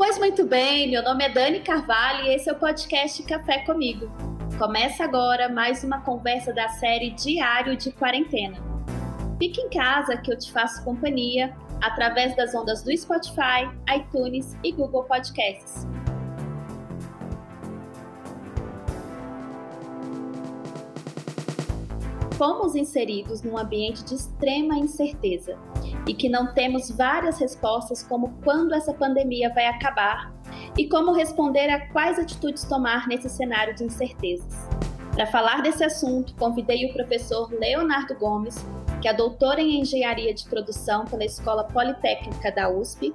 Pois muito bem, meu nome é Dani Carvalho e esse é o podcast Café Comigo. Começa agora mais uma conversa da série Diário de Quarentena. Fique em casa que eu te faço companhia através das ondas do Spotify, iTunes e Google Podcasts. Fomos inseridos num ambiente de extrema incerteza e que não temos várias respostas como quando essa pandemia vai acabar e como responder a quais atitudes tomar nesse cenário de incertezas. Para falar desse assunto, convidei o professor Leonardo Gomes, que é doutor em engenharia de produção pela Escola Politécnica da USP,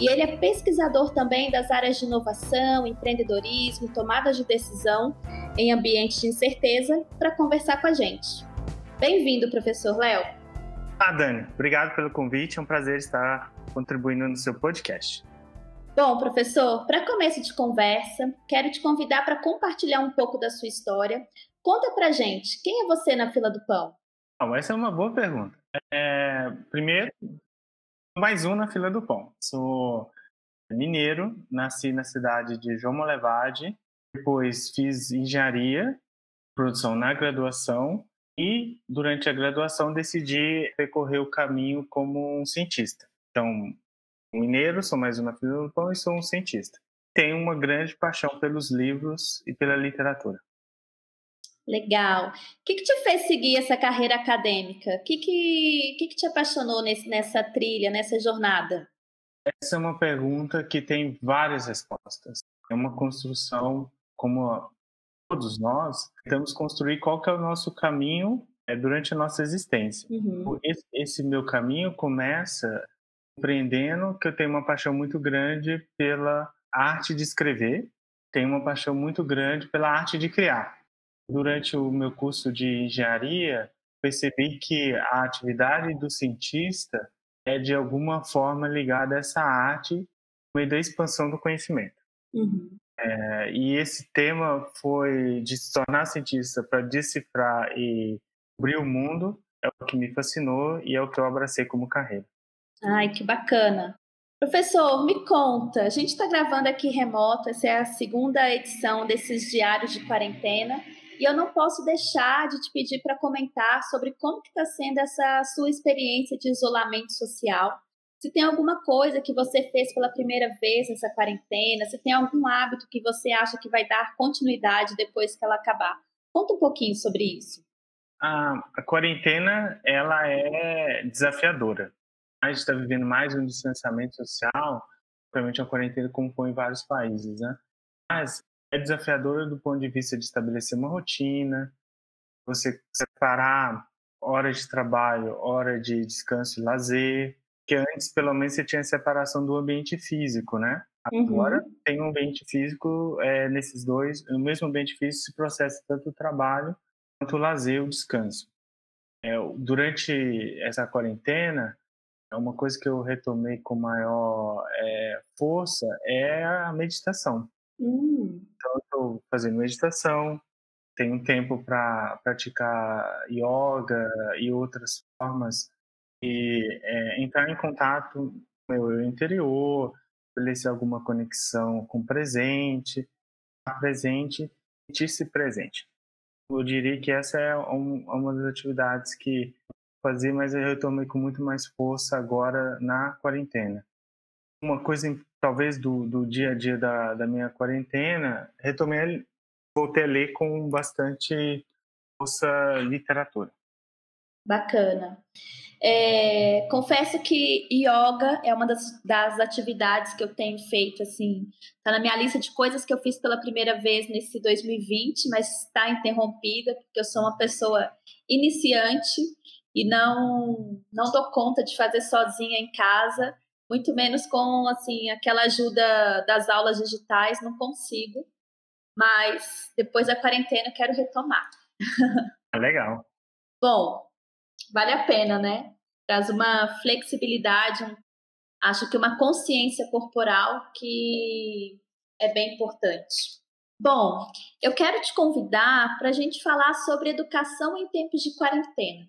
e ele é pesquisador também das áreas de inovação, empreendedorismo, tomada de decisão em ambientes de incerteza, para conversar com a gente. Bem-vindo, professor Léo. Ah, Dani, obrigado pelo convite. É um prazer estar contribuindo no seu podcast. Bom, professor, para começo de conversa, quero te convidar para compartilhar um pouco da sua história. Conta pra gente, quem é você na fila do pão? Bom, essa é uma boa pergunta. É, primeiro, mais um na fila do pão. Sou mineiro, nasci na cidade de João Molevade, depois fiz engenharia, produção na graduação e durante a graduação decidi percorrer o caminho como um cientista. Então, mineiro, sou mais uma filha do pão e sou um cientista. Tenho uma grande paixão pelos livros e pela literatura. Legal. O que, que te fez seguir essa carreira acadêmica? O que, que, que, que te apaixonou nesse, nessa trilha, nessa jornada? Essa é uma pergunta que tem várias respostas. É uma construção, como todos nós, tentamos construir qual que é o nosso caminho é, durante a nossa existência. Uhum. Esse, esse, meu caminho começa compreendendo que eu tenho uma paixão muito grande pela arte de escrever, tenho uma paixão muito grande pela arte de criar. Durante o meu curso de engenharia, percebi que a atividade do cientista é de alguma forma ligada a essa arte meio da expansão do conhecimento. Uhum. É, e esse tema foi de se tornar cientista para decifrar e cobrir o mundo, é o que me fascinou e é o que eu abracei como carreira. Ai, que bacana. Professor, me conta, a gente está gravando aqui remoto, essa é a segunda edição desses diários de quarentena, e eu não posso deixar de te pedir para comentar sobre como está sendo essa sua experiência de isolamento social se tem alguma coisa que você fez pela primeira vez nessa quarentena, se tem algum hábito que você acha que vai dar continuidade depois que ela acabar. Conta um pouquinho sobre isso. A, a quarentena, ela é desafiadora. A gente está vivendo mais um distanciamento social, provavelmente a quarentena compõe vários países, né? Mas é desafiadora do ponto de vista de estabelecer uma rotina, você separar horas de trabalho, hora de descanso e lazer, que antes, pelo menos, você tinha separação do ambiente físico, né? Agora uhum. tem um ambiente físico é, nesses dois, no mesmo ambiente físico se processa tanto o trabalho quanto o lazer, o descanso. É, durante essa quarentena, uma coisa que eu retomei com maior é, força é a meditação. Uhum. Então, eu estou fazendo meditação, tenho tempo para praticar yoga e outras formas e é, entrar em contato com o meu interior, estabelecer alguma conexão com o presente, estar presente, sentir-se presente. Eu diria que essa é um, uma das atividades que fazia, mas eu retomei com muito mais força agora na quarentena. Uma coisa, talvez, do, do dia a dia da, da minha quarentena, retomei, voltei a ler com bastante força literatura. Bacana. É, confesso que yoga é uma das, das, atividades que eu tenho feito, assim, tá na minha lista de coisas que eu fiz pela primeira vez nesse 2020, mas está interrompida, porque eu sou uma pessoa iniciante e não, não dou conta de fazer sozinha em casa, muito menos com, assim, aquela ajuda das aulas digitais, não consigo, mas depois da quarentena eu quero retomar. Legal. Bom, vale a pena, né? Traz uma flexibilidade, um, acho que uma consciência corporal que é bem importante. Bom, eu quero te convidar para a gente falar sobre educação em tempos de quarentena.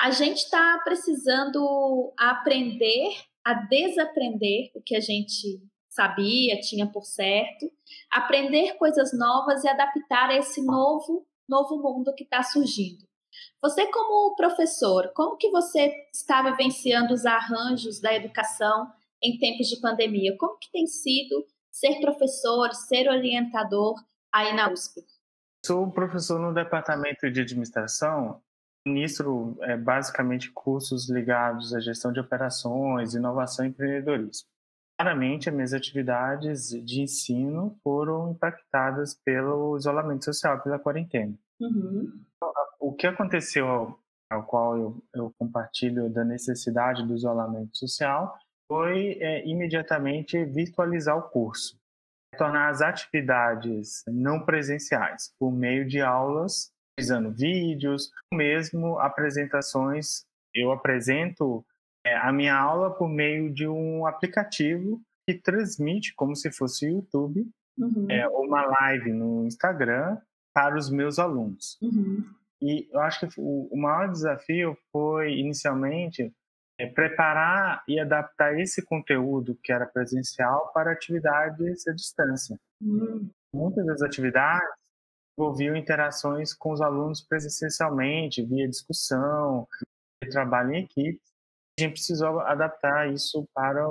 A gente está precisando aprender a desaprender o que a gente sabia, tinha por certo, aprender coisas novas e adaptar a esse novo, novo mundo que está surgindo. Você como professor, como que você está vivenciando os arranjos da educação em tempos de pandemia? Como que tem sido ser professor, ser orientador aí na USP? Sou professor no departamento de administração, ministro é, basicamente cursos ligados à gestão de operações, inovação e empreendedorismo. Claramente, as minhas atividades de ensino foram impactadas pelo isolamento social, pela quarentena. Uhum. O que aconteceu, ao qual eu, eu, compartilho da necessidade do isolamento social, foi é, imediatamente virtualizar o curso tornar as atividades não presenciais por meio de aulas, utilizando vídeos, mesmo apresentações. Eu apresento é, a minha aula por meio de um aplicativo que transmite como se fosse o YouTube uhum. é, uma live no Instagram para os meus alunos. Uhum. E eu acho que o, maior desafio foi inicialmente é, preparar e adaptar esse conteúdo que era presencial para atividades à distância. Uhum. Muitas das atividades envolviam interações com os alunos presencialmente, via discussão, trabalho em equipe. A gente precisou adaptar isso para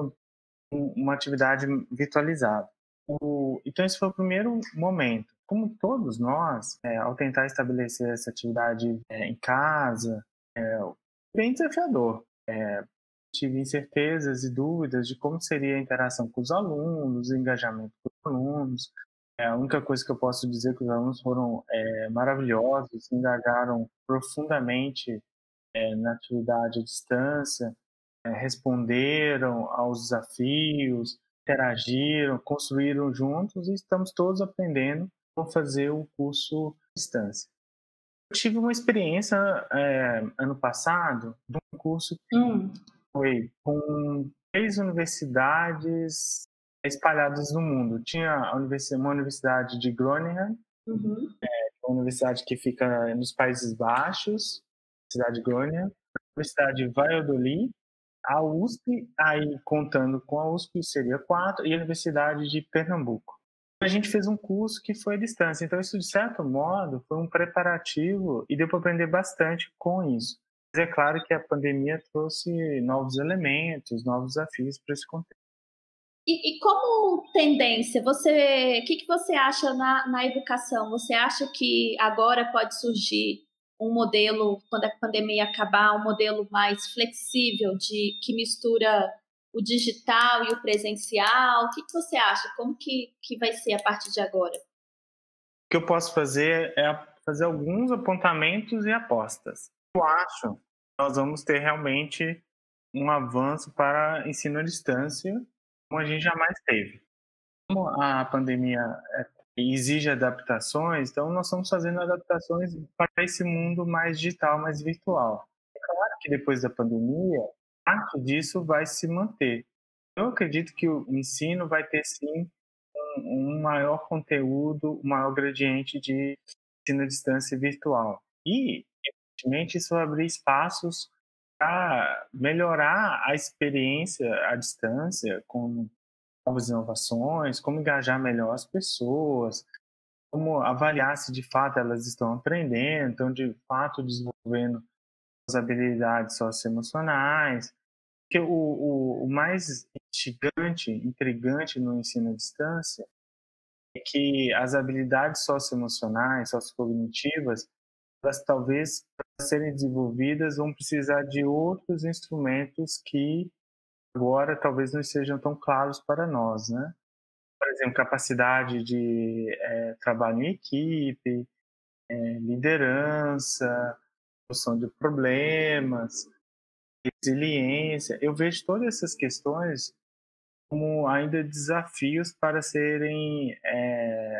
uma atividade virtualizada. O, então, esse foi o primeiro momento. Como todos nós, é, ao tentar estabelecer essa atividade é, em casa, é bem desafiador é, tive incertezas e dúvidas de como seria a interação com os alunos, o engajamento com os alunos. É, a única coisa que eu posso dizer é que os alunos foram é, maravilhosos, se engajaram profundamente é, na atividade à distância, é, responderam aos desafios, interagiram, construíram juntos e estamos todos aprendendo como fazer o curso à distância. Eu tive uma experiência é, ano passado de um curso que hum. foi com três universidades espalhadas no mundo. Tinha universidade, uma universidade de Groningen, uhum. é, uma universidade que fica nos Países Baixos, cidade de Groningen, a Universidade de Valladolid, a USP, aí contando com a USP seria quatro, e a Universidade de Pernambuco a gente fez um curso que foi à distância. Então, isso, de certo modo, foi um preparativo e deu para aprender bastante com isso. Mas é claro que a pandemia trouxe novos elementos, novos desafios para esse contexto. E, e, como tendência, você, o que, que você acha na, na educação? Você acha que agora pode surgir um modelo, quando a pandemia acabar, um modelo mais flexível de que mistura o digital e o presencial? O que, que você acha? Como que, que vai ser a partir de agora? O que eu posso fazer é fazer alguns apontamentos e apostas. Eu acho que nós vamos ter realmente um avanço para ensino à distância como a gente jamais teve. Como a pandemia é, exige adaptações, então nós estamos fazendo adaptações para esse mundo mais digital, mais virtual. É claro que depois da pandemia, parte disso vai se manter. Eu acredito que o ensino vai ter sim um, um maior conteúdo, um maior gradiente de ensino à distância virtual. E, evidentemente, isso vai abrir espaços para melhorar a experiência à distância com novas inovações, como engajar melhor as pessoas, como avaliar se de fato elas estão aprendendo, estão de fato desenvolvendo as habilidades socioemocionais. Porque o, o, o mais instigante, intrigante no ensino à distância é que as habilidades socioemocionais, sociocognitivas, elas talvez, para serem desenvolvidas, vão precisar de outros instrumentos que agora talvez não sejam tão claros para nós, né? Por exemplo, capacidade de é, trabalho em equipe, é, liderança, solução de problemas, resiliência. Eu vejo todas essas questões como ainda desafios para serem é,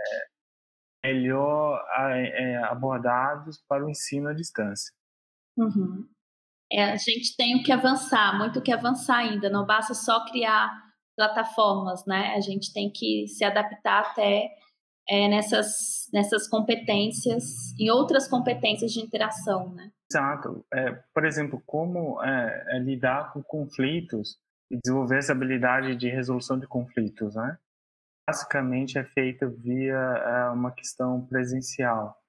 melhor é, abordados para o ensino à distância. Uhum. É, a gente tem o que avançar, muito o que avançar ainda. Não basta só criar plataformas, né? A gente tem que se adaptar até é, nessas, nessas competências, em outras competências de interação, né? Exato. É, por exemplo, como é, é lidar com conflitos e desenvolver essa habilidade de resolução de conflitos, né? Basicamente é feita via é, uma questão presencial.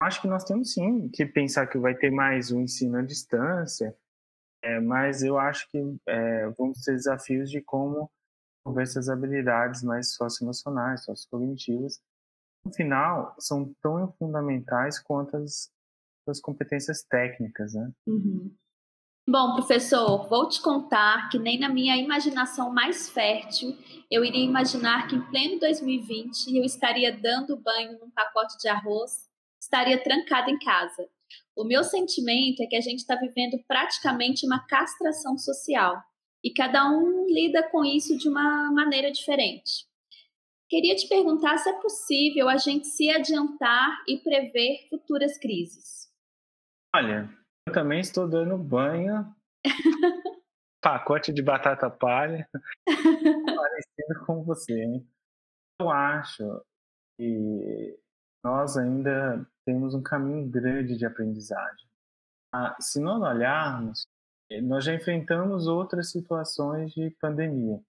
Acho que nós temos sim que pensar que vai ter mais um ensino à distância, é, mas eu acho que é, vão ter desafios de como desenvolver essas habilidades mais socioemocionais, sociocognitivas. No final, são tão fundamentais quanto as, as competências técnicas, né? Uhum. Bom, professor, vou te contar que nem na minha imaginação mais fértil eu iria imaginar que em pleno 2020 eu estaria dando banho num pacote de arroz, estaria trancada em casa. O meu sentimento é que a gente está vivendo praticamente uma castração social e cada um lida com isso de uma maneira diferente. Queria te perguntar se é possível a gente se adiantar e prever futuras crises. Olha, eu também estou dando banho. Pacote de batata palha. Parecido com você, hein? Eu acho que nós ainda temos um caminho grande de aprendizagem. Ah, se nós olharmos, nós já enfrentamos outras situações de pandemia.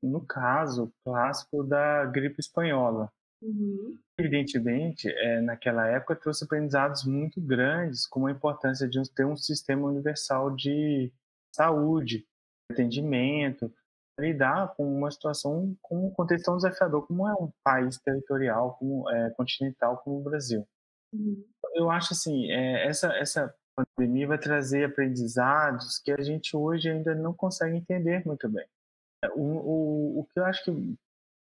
No caso clássico da gripe espanhola, Uhum. Evidentemente, é, naquela época trouxe aprendizados muito grandes, como a importância de ter um sistema universal de saúde, atendimento, lidar com uma situação, com um contexto tão desafiador como é um país territorial, como é, continental como o Brasil. Uhum. Eu acho assim, é, essa essa pandemia vai trazer aprendizados que a gente hoje ainda não consegue entender muito bem. O, o, o que eu acho que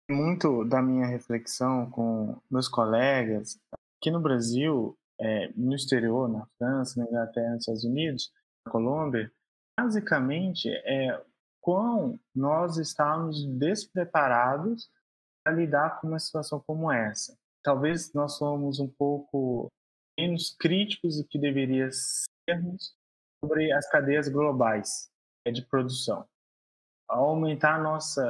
muito da minha reflexão com meus colegas aqui no Brasil, é, no exterior, na França, na Inglaterra, nos Estados Unidos, na Colômbia, basicamente é quão nós estamos despreparados para lidar com uma situação como essa. Talvez nós somos um pouco menos críticos do que deveria sermos sobre as cadeias globais de produção aumentar a nossa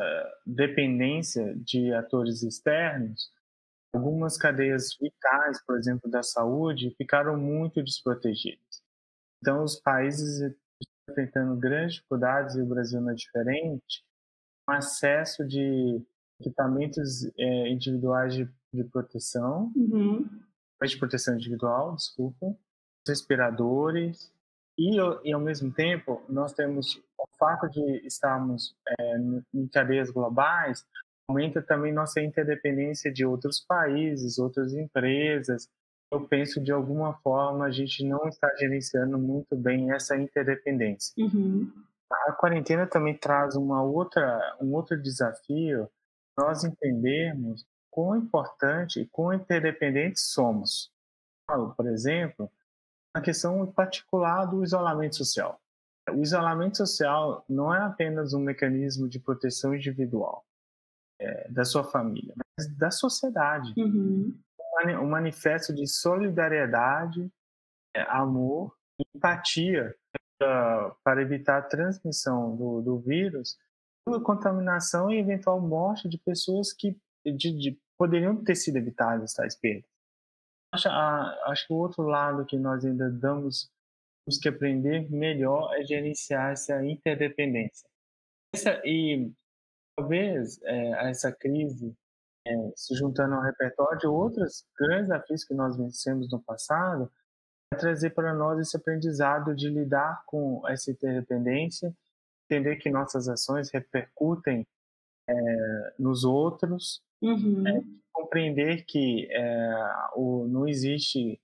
dependência de atores externos, algumas cadeias vitais, por exemplo, da saúde, ficaram muito desprotegidas. Então, os países estão enfrentando grandes dificuldades, e o Brasil não é diferente, com acesso de equipamentos é, individuais de, de proteção, uhum. de proteção individual, desculpa, respiradores, e, e ao mesmo tempo nós temos o fato de estarmos é, em cadeias globais aumenta também nossa interdependência de outros países, outras empresas. Eu penso de alguma forma a gente não está gerenciando muito bem essa interdependência. Uhum. A quarentena também traz uma outra, um outro desafio, nós entendermos quão importante e quão interdependentes somos. Por exemplo, a questão particular do isolamento social. O isolamento social não é apenas um mecanismo de proteção individual é, da sua família, mas da sociedade. Uhum. Um manifesto de solidariedade, é, amor, empatia pra, para evitar a transmissão do, do vírus, a contaminação e eventual morte de pessoas que de, de, poderiam ter sido evitadas tais perdas. Acho, acho que o outro lado que nós ainda damos temos que aprender melhor a gerenciar essa interdependência. Essa, e talvez é, essa crise, é, se juntando ao repertório de outros grandes desafios que nós vencemos no passado, vai trazer para nós esse aprendizado de lidar com essa interdependência, entender que nossas ações repercutem é, nos outros, uhum. É, compreender que é, o, não existe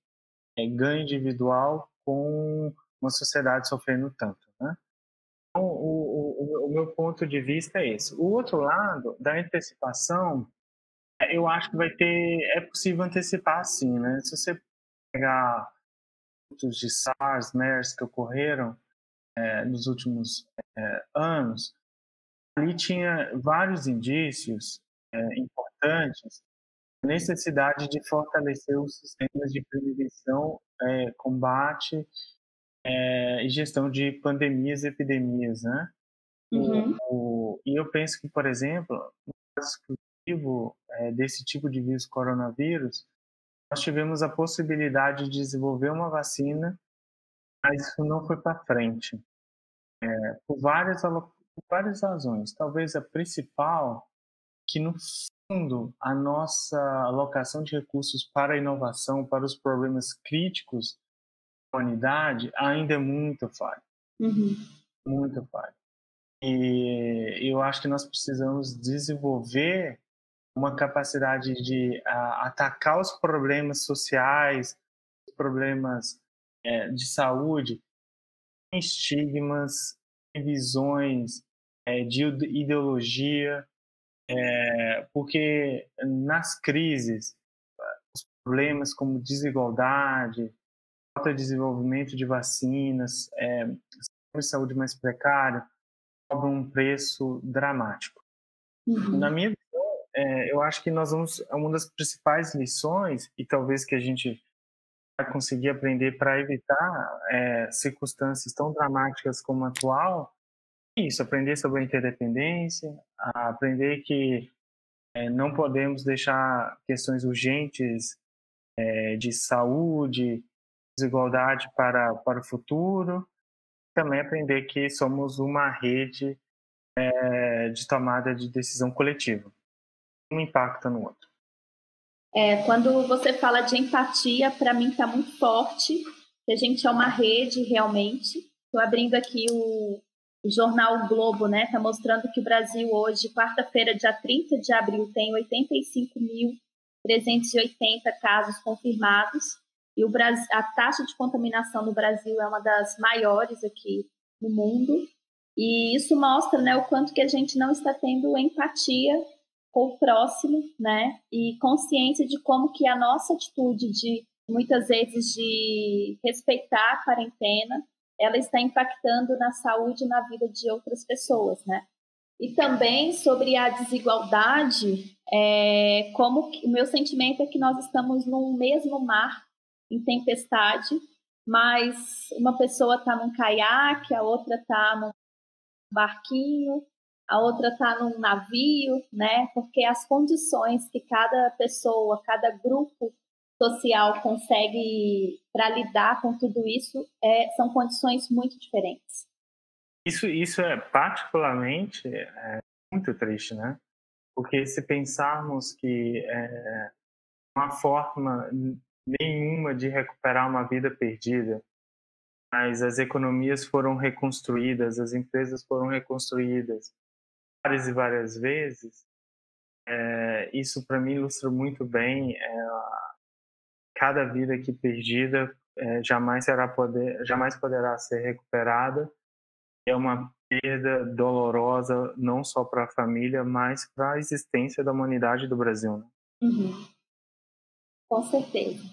é, ganho individual com uma sociedade sofrendo tanto, né? Então, o, o, o, meu ponto de vista é esse. O outro lado da antecipação, é, eu acho que vai ter, é possível antecipar sim, né? Se você pegar os de SARS, MERS que ocorreram é, nos últimos é, anos, ali tinha vários indícios é, importantes necessidade de fortalecer os sistemas de prevenção, é, combate é, e gestão de pandemias e epidemias, né? Uhum. O, e eu penso que, por exemplo, no caso exclusivo é, desse tipo de vírus coronavírus, nós tivemos a possibilidade de desenvolver uma vacina, mas isso não foi para frente. É, por várias por várias razões. Talvez a principal, que no a nossa alocação de recursos para a inovação, para os problemas críticos da humanidade, ainda é muito falha. Uhum. Muito falha. E eu acho que nós precisamos desenvolver uma capacidade de atacar os problemas sociais, os problemas uh, de saúde, estigmas, visões uh, de ideologia, porque nas crises, os problemas como desigualdade, falta de desenvolvimento de vacinas, saúde mais precária, cobram um preço dramático. Uhum. Na minha visão, é, eu acho que nós vamos uma das principais lições e talvez que a gente vai conseguir aprender para evitar é, circunstâncias tão dramáticas como a atual, é isso, aprender sobre a interdependência, aprender que é, não podemos deixar questões urgentes é, de saúde, desigualdade para, para o futuro, também aprender que somos uma rede é, de tomada de decisão coletiva. Um impacta no outro. É, quando você fala de empatia, para mim está muito forte, que a gente é uma rede realmente. Estou abrindo aqui o, o jornal o Globo, né? Está mostrando que o Brasil hoje, quarta-feira, dia 30 de abril, tem 85.380 casos confirmados e o Brasil, a taxa de contaminação no Brasil é uma das maiores aqui no mundo. E isso mostra né, o quanto que a gente não está tendo empatia com o próximo, né? E consciência de como que a nossa atitude de muitas vezes de respeitar a quarentena, ela está impactando na saúde e na vida de outras pessoas, né? E também sobre a desigualdade, é, como o meu sentimento é que nós estamos no mesmo mar em tempestade, mas uma pessoa está num caiaque, a outra está num barquinho, a outra está num navio, né? Porque as condições que cada pessoa, cada grupo social consegue para lidar com tudo isso é, são condições muito diferentes. Isso, isso é particularmente é, muito triste, né? Porque se pensarmos que é, uma forma nenhuma de recuperar uma vida perdida, mas as economias foram reconstruídas, as empresas foram reconstruídas várias e várias vezes. É, isso para mim ilustra muito bem é, cada vida que perdida é, jamais será poder, jamais poderá ser recuperada. É uma perda dolorosa não só para a família, mas para a existência da humanidade do Brasil. Né? Uhum. Com certeza.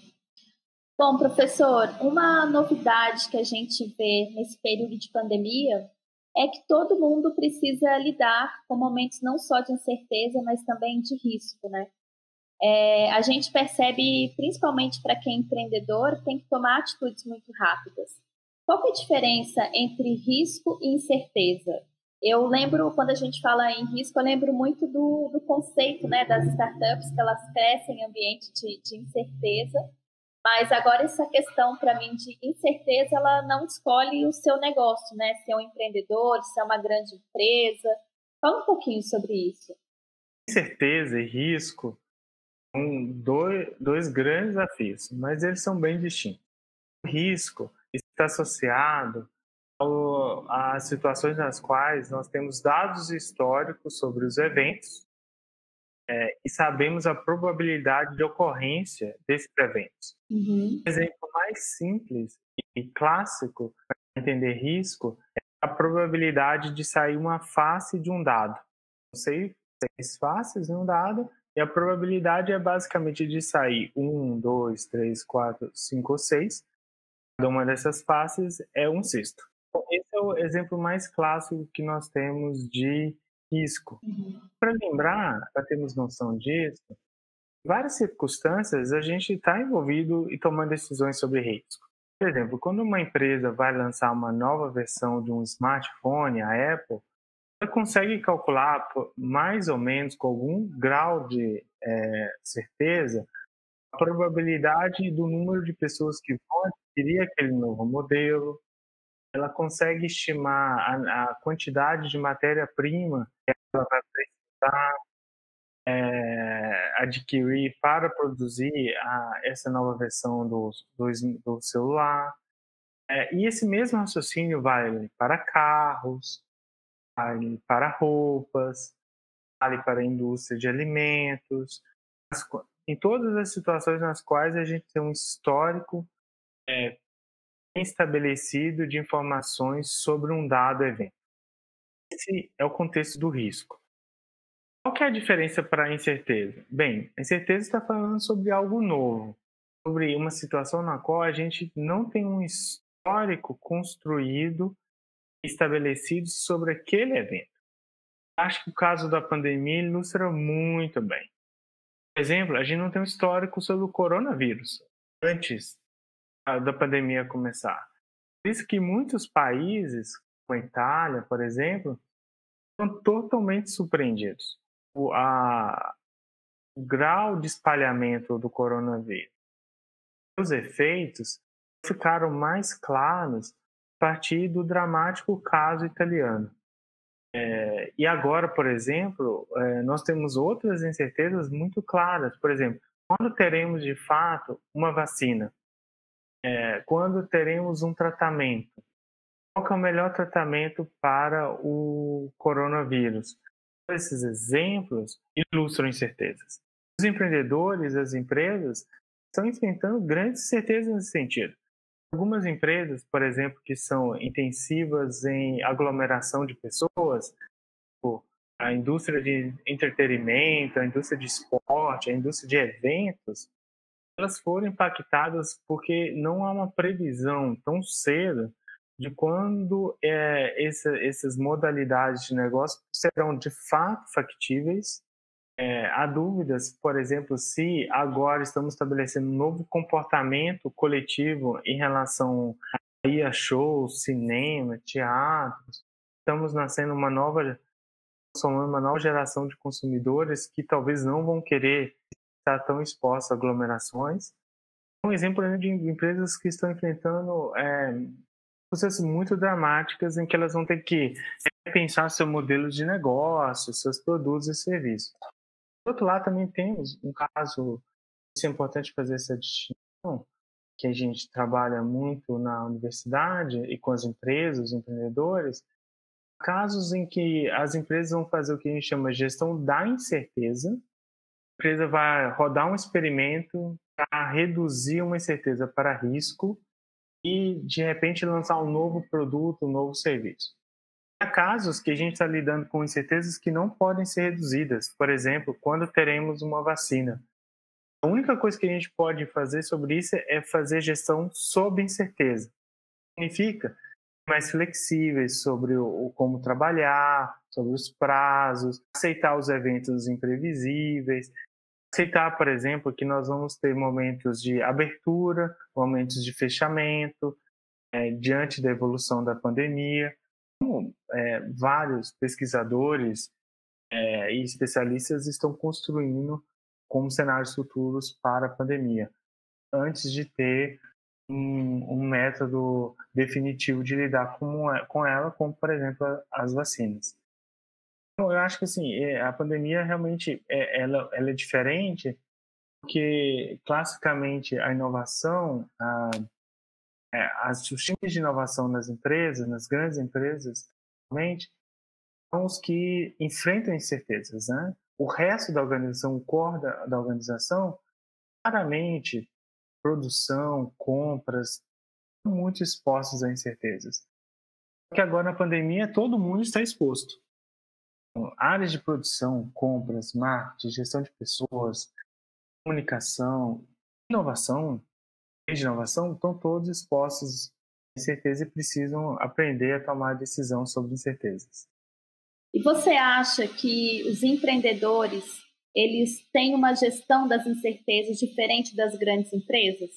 Bom, professor, uma novidade que a gente vê nesse período de pandemia é que todo mundo precisa lidar com momentos não só de incerteza, mas também de risco, né? É, a gente percebe, principalmente para quem é empreendedor, tem que tomar atitudes muito rápidas. Qual é a diferença entre risco e incerteza? Eu lembro, quando a gente fala em risco, eu lembro muito do, do conceito né, das startups, que elas crescem em ambiente de, de incerteza, mas agora essa questão para mim de incerteza, ela não escolhe o seu negócio, né? Se é um empreendedor, se é uma grande empresa. Fala um pouquinho sobre isso. Incerteza e risco são dois, dois grandes desafios, mas eles são bem distintos. O risco está associado às situações nas quais nós temos dados históricos sobre os eventos é, e sabemos a probabilidade de ocorrência desses eventos. Uhum. Um exemplo mais simples e clássico para entender risco é a probabilidade de sair uma face de um dado. Eu sei seis faces em um dado e a probabilidade é basicamente de sair um, dois, três, quatro, cinco ou seis. Cada uma dessas faces é um sexto. Esse é o exemplo mais clássico que nós temos de risco. Uhum. Para lembrar, para termos noção disso, em várias circunstâncias a gente está envolvido e tomando decisões sobre risco. Por exemplo, quando uma empresa vai lançar uma nova versão de um smartphone, a Apple, consegue calcular mais ou menos com algum grau de é, certeza a probabilidade do número de pessoas que vão adquirir aquele novo modelo, ela consegue estimar a, a quantidade de matéria-prima que ela vai precisar é, adquirir para produzir a, essa nova versão do, do, do celular. É, e esse mesmo raciocínio vale para carros, vale para roupas, vale para a indústria de alimentos, em todas as situações nas quais a gente tem um histórico é, estabelecido de informações sobre um dado evento. Esse é o contexto do risco. Qual que é a diferença para a incerteza? Bem, a incerteza está falando sobre algo novo, sobre uma situação na qual a gente não tem um histórico construído, estabelecido sobre aquele evento. Acho que o caso da pandemia ilustra muito bem. Por exemplo, a gente não tem um histórico sobre o coronavírus antes da pandemia começar. Por isso que muitos países, como a Itália, por exemplo, estão totalmente surpreendidos. O, a, o grau de espalhamento do coronavírus, os efeitos ficaram mais claros partir do dramático caso italiano. É, e agora, por exemplo, é, nós temos outras incertezas muito claras. Por exemplo, quando teremos de fato uma vacina? É, quando teremos um tratamento? Qual é o melhor tratamento para o coronavírus? Esses exemplos ilustram incertezas. Os empreendedores, as empresas, estão enfrentando grandes incertezas nesse sentido. Algumas empresas, por exemplo, que são intensivas em aglomeração de pessoas, tipo a indústria de entretenimento, a indústria de esporte, a indústria de eventos, elas foram impactadas porque não há uma previsão tão cedo de quando é, essa, essas modalidades de negócio serão de fato factíveis é, há dúvidas, por exemplo, se agora estamos estabelecendo um novo comportamento coletivo em relação a shows, cinema, teatros. Estamos nascendo uma nova, somando uma nova geração de consumidores que talvez não vão querer estar tão expostos a aglomerações. Um exemplo de empresas que estão enfrentando é, processos muito dramáticos em que elas vão ter que repensar seu modelo de negócio, seus produtos e serviços. Do outro lado, também temos um caso, isso é importante fazer essa distinção, que a gente trabalha muito na universidade e com as empresas, os empreendedores, casos em que as empresas vão fazer o que a gente chama de gestão da incerteza. A empresa vai rodar um experimento para reduzir uma incerteza para risco e, de repente, lançar um novo produto, um novo serviço. Há casos que a gente está lidando com incertezas que não podem ser reduzidas. Por exemplo, quando teremos uma vacina. A única coisa que a gente pode fazer sobre isso é fazer gestão sob incerteza. Significa mais flexíveis sobre o, como trabalhar, sobre os prazos, aceitar os eventos imprevisíveis, aceitar, por exemplo, que nós vamos ter momentos de abertura, momentos de fechamento, é, diante da evolução da pandemia é, vários pesquisadores é, e especialistas estão construindo como cenários futuros para a pandemia, antes de ter um, um método definitivo de lidar com, é, com ela, como, por exemplo, as vacinas. Então, eu acho que assim, é, a pandemia realmente é, ela, ela é diferente, porque classicamente a inovação, a, é, as, os times de inovação nas empresas, nas grandes empresas, realmente, são os que enfrentam incertezas. Né? O resto da organização, o core da, da organização, claramente, produção, compras, muito expostos a incertezas. Porque agora na pandemia todo mundo está exposto. Então, áreas de produção, compras, marketing, gestão de pessoas, comunicação, inovação de inovação estão todos expostos à incerteza e precisam aprender a tomar decisão sobre incertezas. E você acha que os empreendedores eles têm uma gestão das incertezas diferente das grandes empresas?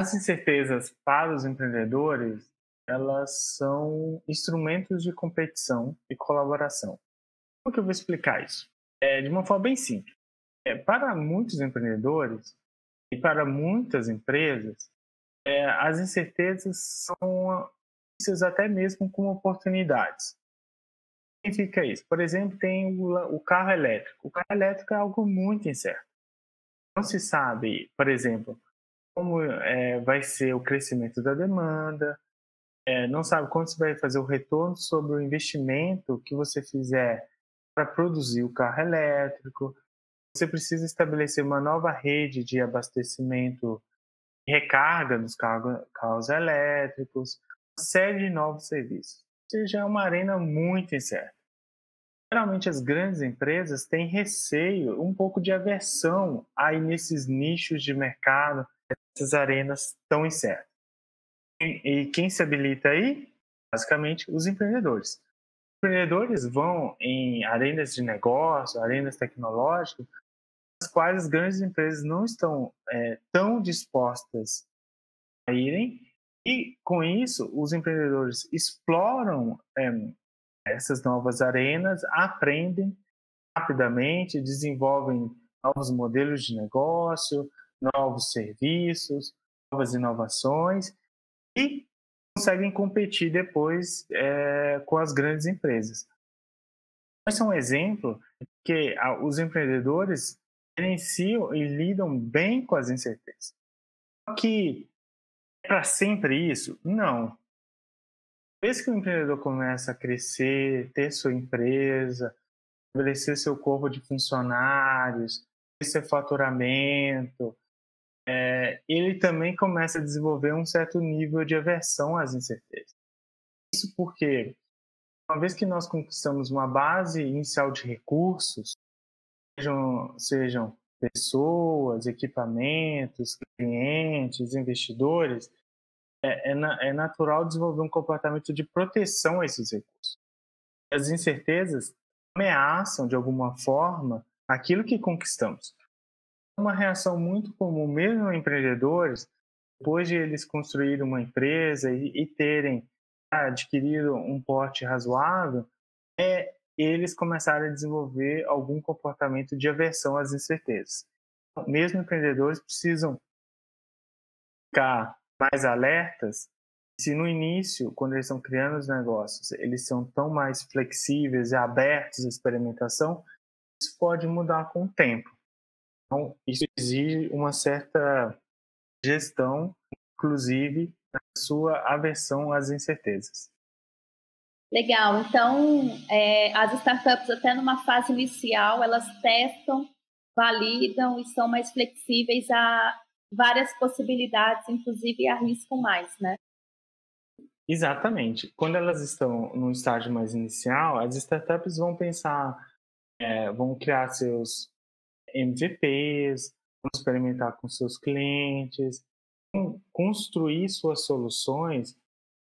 As incertezas para os empreendedores elas são instrumentos de competição e colaboração. Como que eu vou explicar isso? É, de uma forma bem simples. É, para muitos empreendedores, e para muitas empresas, é, as incertezas são até mesmo como oportunidades. O que significa isso? Por exemplo, tem o, carro elétrico. O carro elétrico é algo muito incerto. Não se sabe, por exemplo, como é, vai ser o crescimento da demanda, é, não sabe quando você vai fazer o retorno sobre o investimento que você fizer para produzir o carro elétrico. Você precisa estabelecer uma nova rede de abastecimento e recarga dos carros, elétricos, uma série de novos serviços. Ou seja, é uma arena muito incerta. Geralmente as grandes empresas têm receio, um pouco de aversão aí nesses nichos de mercado, essas arenas tão incertas. E quem se habilita aí? Basicamente, os empreendedores. Os empreendedores vão em arenas de negócio, arenas tecnológicas, as quais as grandes empresas não estão é, tão dispostas a irem, e com isso, os empreendedores exploram é, essas novas arenas, aprendem rapidamente, desenvolvem novos modelos de negócio, novos serviços, novas inovações e conseguem competir depois é, com as grandes empresas. Esse é um exemplo que os empreendedores gerenciam e lidam bem com as incertezas. Só que é para sempre isso? Não. Desde que o empreendedor começa a crescer, ter sua empresa, estabelecer seu corpo de funcionários, ter seu faturamento, é, ele também começa a desenvolver um certo nível de aversão às incertezas. Isso porque, uma vez que nós conquistamos uma base inicial de recursos, sejam, sejam pessoas, equipamentos, clientes, investidores, é, é, é, natural desenvolver um comportamento de proteção a esses recursos. As incertezas ameaçam, de alguma forma, aquilo que conquistamos uma reação muito comum, mesmo em empreendedores, depois de eles construírem uma empresa e, e terem adquirido um porte razoável, é eles começarem a desenvolver algum comportamento de aversão às incertezas. Mesmo empreendedores precisam ficar mais alertas se no início, quando eles estão criando os negócios, eles são tão mais flexíveis e abertos à experimentação, isso pode mudar com o tempo. Então, isso exige uma certa gestão, inclusive, na sua aversão às incertezas. Legal. Então, é, as startups, até numa fase inicial, elas testam, validam e são mais flexíveis a várias possibilidades, inclusive arriscam mais, né? Exatamente. Quando elas estão no estágio mais inicial, as startups vão pensar, é, vão criar seus MVPs, vão experimentar com seus clientes, construir suas soluções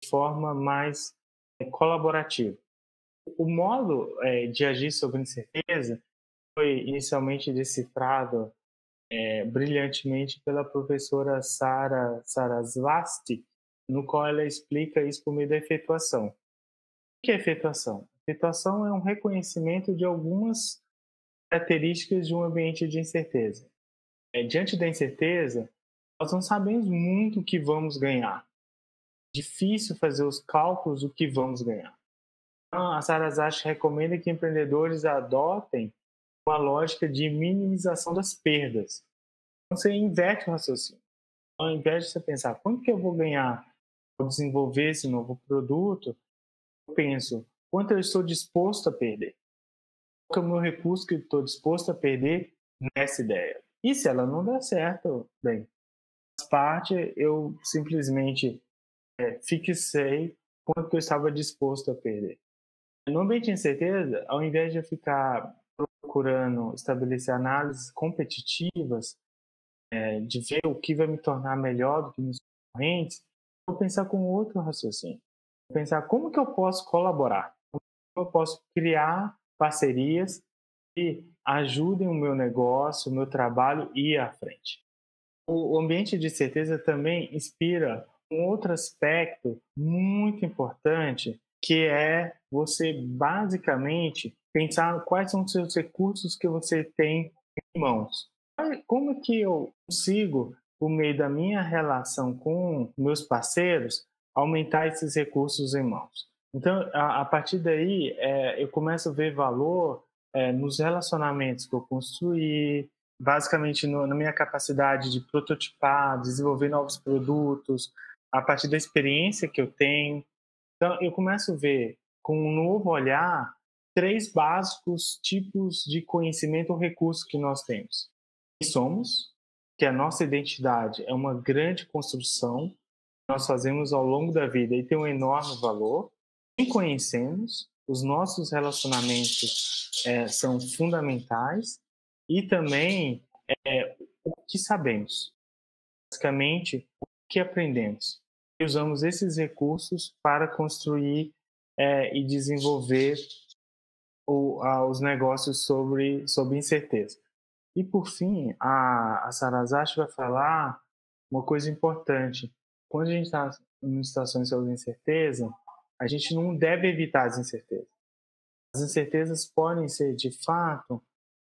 de forma mais é, colaborativa. O modo é, de agir sobre incerteza foi inicialmente decifrado é, brilhantemente pela professora Sara Sarasvati, no qual ela explica isso por meio da efetuação. O que é efetuação? Efetuação é um reconhecimento de algumas características de um ambiente de incerteza. É, diante da incerteza, nós não sabemos muito o que vamos ganhar. Difícil fazer os cálculos do que vamos ganhar. Então, a Sarasate recomenda que empreendedores adotem uma lógica de minimização das perdas. Então, você inverte o raciocínio. Ao invés de você pensar quanto que eu vou ganhar ao desenvolver esse novo produto, eu penso quanto eu estou disposto a perder qual é o meu recurso que estou disposto a perder nessa ideia. E se ela não der certo, bem, faz parte, eu simplesmente é, fixei quanto eu estava disposto a perder. No ambiente de incerteza, ao invés de eu ficar procurando estabelecer análises competitivas, é, de ver o que vai me tornar melhor do que meus concorrentes, vou pensar com outro raciocínio. Vou pensar como que eu posso colaborar, como eu posso criar parcerias que ajudem o meu negócio, o meu trabalho ir à frente. O ambiente de certeza também inspira um outro aspecto muito importante, que é você basicamente pensar quais são os seus recursos que você tem em mãos. Como que eu consigo, por meio da minha relação com meus parceiros, aumentar esses recursos em mãos. Então, a, partir daí, é, eu começo a ver valor é, nos relacionamentos que eu construí, basicamente na minha capacidade de prototipar, desenvolver novos produtos, a partir da experiência que eu tenho. Então, eu começo a ver com um novo olhar três básicos tipos de conhecimento ou recurso que nós temos. Quem somos, que a nossa identidade é uma grande construção que nós fazemos ao longo da vida e tem um enorme valor quem conhecemos, os nossos relacionamentos é, são fundamentais e também é, o que sabemos. Basicamente, o que aprendemos. E usamos esses recursos para construir é, e desenvolver o, a, os negócios sobre, sobre incerteza. E, por fim, a, a Sarasate vai falar uma coisa importante. Quando a gente está em situações sobre incerteza, a gente não deve evitar as incertezas. As incertezas podem ser, de fato,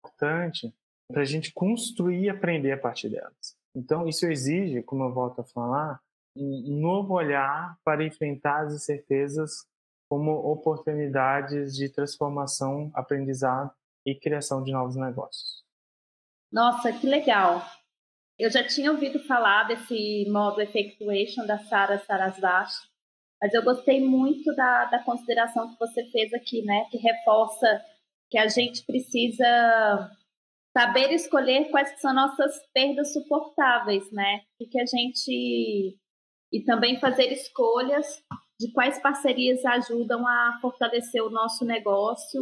importantes para a gente construir e aprender a partir delas. Então, isso exige, como eu volto a falar, um novo olhar para enfrentar as incertezas como oportunidades de transformação, aprendizado e criação de novos negócios. Nossa, que legal! Eu já tinha ouvido falar desse modo effectuation da Sara Sarasvati, mas eu gostei muito da, da consideração que você fez aqui, né? Que reforça que a gente precisa saber escolher quais são nossas perdas suportáveis, né? E que a gente e também fazer escolhas de quais parcerias ajudam a fortalecer o nosso negócio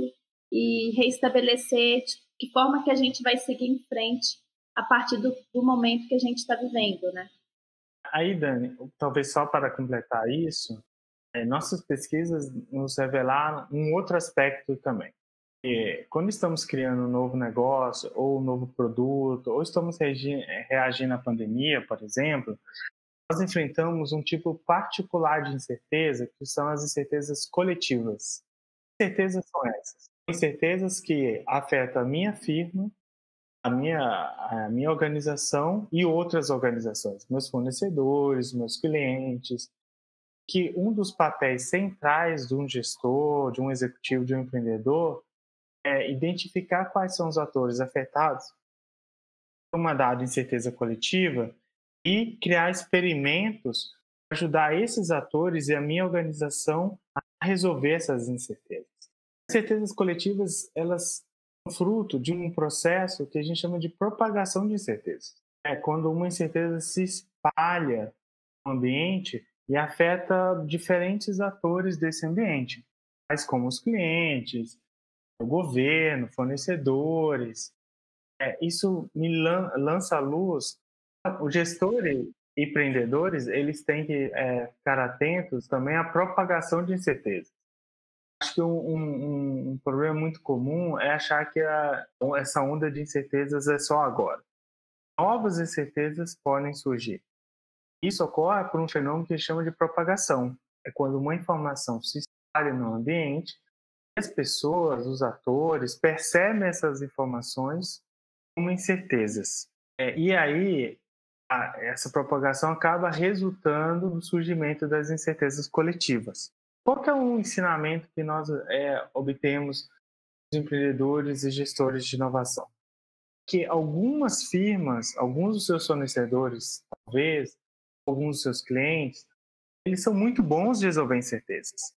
e reestabelecer de que forma que a gente vai seguir em frente a partir do, do momento que a gente está vivendo, né? Aí, Dani, talvez só para completar isso, é, nossas pesquisas nos revelaram um outro aspecto também. E quando estamos criando um novo negócio, ou um novo produto, ou estamos reagindo à pandemia, por exemplo, nós enfrentamos um tipo particular de incerteza, que são as incertezas coletivas. Que incertezas são essas? Incertezas que afetam a minha firma, a minha, a minha organização e outras organizações, meus fornecedores, meus clientes, que um dos papéis centrais de um gestor, de um executivo, de um empreendedor é identificar quais são os atores afetados por uma dada incerteza coletiva e criar experimentos para ajudar esses atores e a minha organização a resolver essas incertezas. Incertezas coletivas, elas são fruto de um processo que a gente chama de propagação de incertezas. É quando uma incerteza se espalha no ambiente e afeta diferentes atores desse ambiente, tais como os clientes, o governo, fornecedores. É, isso me lan lança à luz. Os gestores e empreendedores eles têm que é, ficar atentos também à propagação de incertezas. Acho que um, um, um, problema muito comum é achar que a, essa onda de incertezas é só agora. Novas incertezas podem surgir. Isso ocorre por um fenômeno que chama de propagação. É quando uma informação se espalha no ambiente, as pessoas, os atores, percebem essas informações como incertezas. É, e aí, essa propagação acaba resultando no surgimento das incertezas coletivas. Qual é o ensinamento que nós é, obtemos dos empreendedores e gestores de inovação? Que algumas firmas, alguns dos seus fornecedores, talvez, alguns dos seus clientes, eles são muito bons de resolver incertezas,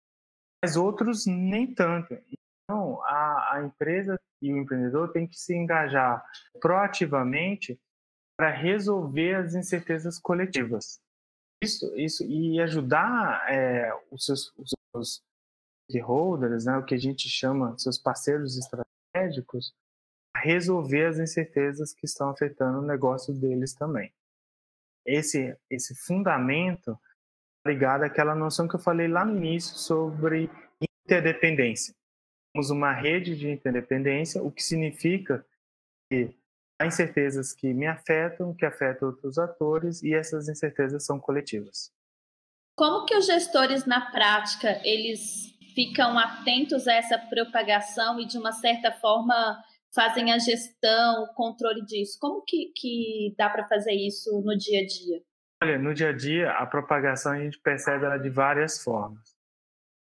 mas outros nem tanto. Então, a, a empresa e o empreendedor têm que se engajar proativamente para resolver as incertezas coletivas. Isso, isso e ajudar é, os seus, os stakeholders, né, o que a gente chama seus parceiros estratégicos, a resolver as incertezas que estão afetando o negócio deles também esse, esse fundamento ligado àquela noção que eu falei lá no início sobre interdependência. Temos uma rede de interdependência, o que significa que há incertezas que me afetam, que afetam outros atores, e essas incertezas são coletivas. Como que os gestores, na prática, eles ficam atentos a essa propagação e, de uma certa forma, fazem a gestão, o controle disso? Como que, que dá para fazer isso no dia a dia? Olha, no dia a dia, a propagação a gente percebe ela de várias formas.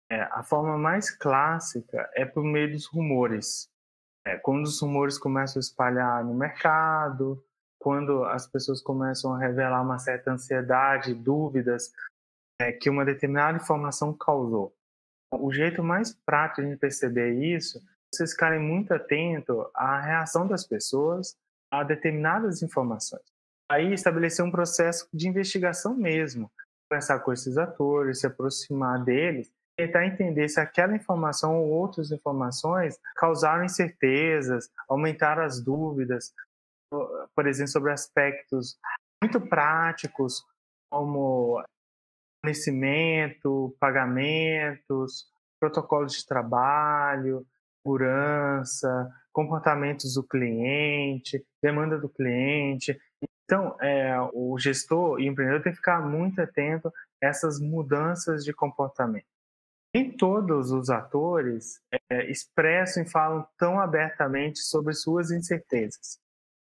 É, a forma mais clássica é por meio dos rumores. É, quando os rumores começam a espalhar no mercado, quando as pessoas começam a revelar uma certa ansiedade, dúvidas é, que uma determinada informação causou. O jeito mais prático de perceber isso vocês ficarem muito atentos à reação das pessoas a determinadas informações. Aí estabelecer um processo de investigação mesmo, conversar com esses atores, se aproximar deles, tentar entender se aquela informação ou outras informações causaram incertezas, aumentaram as dúvidas, por exemplo, sobre aspectos muito práticos, como fornecimento, pagamentos, protocolos de trabalho, segurança, comportamentos do cliente, demanda do cliente. Então, é, o gestor e o empreendedor tem que ficar muito atento a essas mudanças de comportamento. Nem todos os atores é, expressam e falam tão abertamente sobre suas incertezas.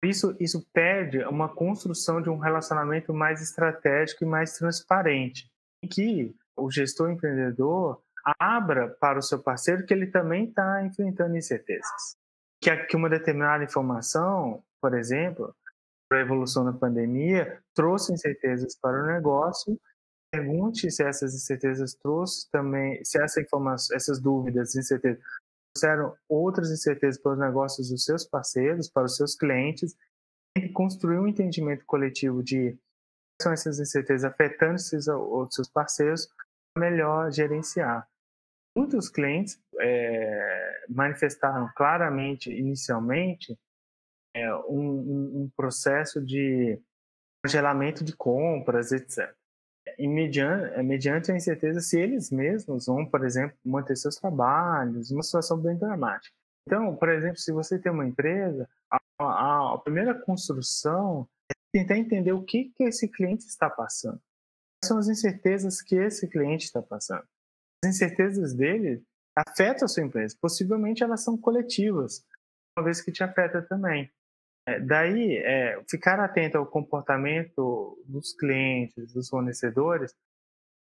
Isso, isso pede uma construção de um relacionamento mais estratégico e mais transparente, em que o gestor empreendedor abra para o seu parceiro que ele também está enfrentando incertezas. Que, que uma determinada informação, por exemplo, a evolução da pandemia, trouxe incertezas para o negócio. Pergunte se essas incertezas trouxe também, se essa informação, essas dúvidas, incertezas trouxeram outras incertezas para os negócios dos seus parceiros, para os seus clientes. Que construir um entendimento coletivo de quais são essas incertezas afetando esses outros parceiros melhor gerenciar. Muitos clientes é, manifestaram claramente, inicialmente, é, um, um, processo de congelamento de compras, etc. Mediante, é, mediante a incerteza se eles mesmos vão, por exemplo, manter seus trabalhos, uma situação bem dramática. Então, por exemplo, se você tem uma empresa, a, a, a primeira construção é tentar entender o que, que esse cliente está passando. Quais são as incertezas que esse cliente está passando? As incertezas dele afetam a sua empresa. Possivelmente elas são coletivas, uma vez que te afeta também. É, daí, é, ficar atento ao comportamento dos clientes, dos fornecedores,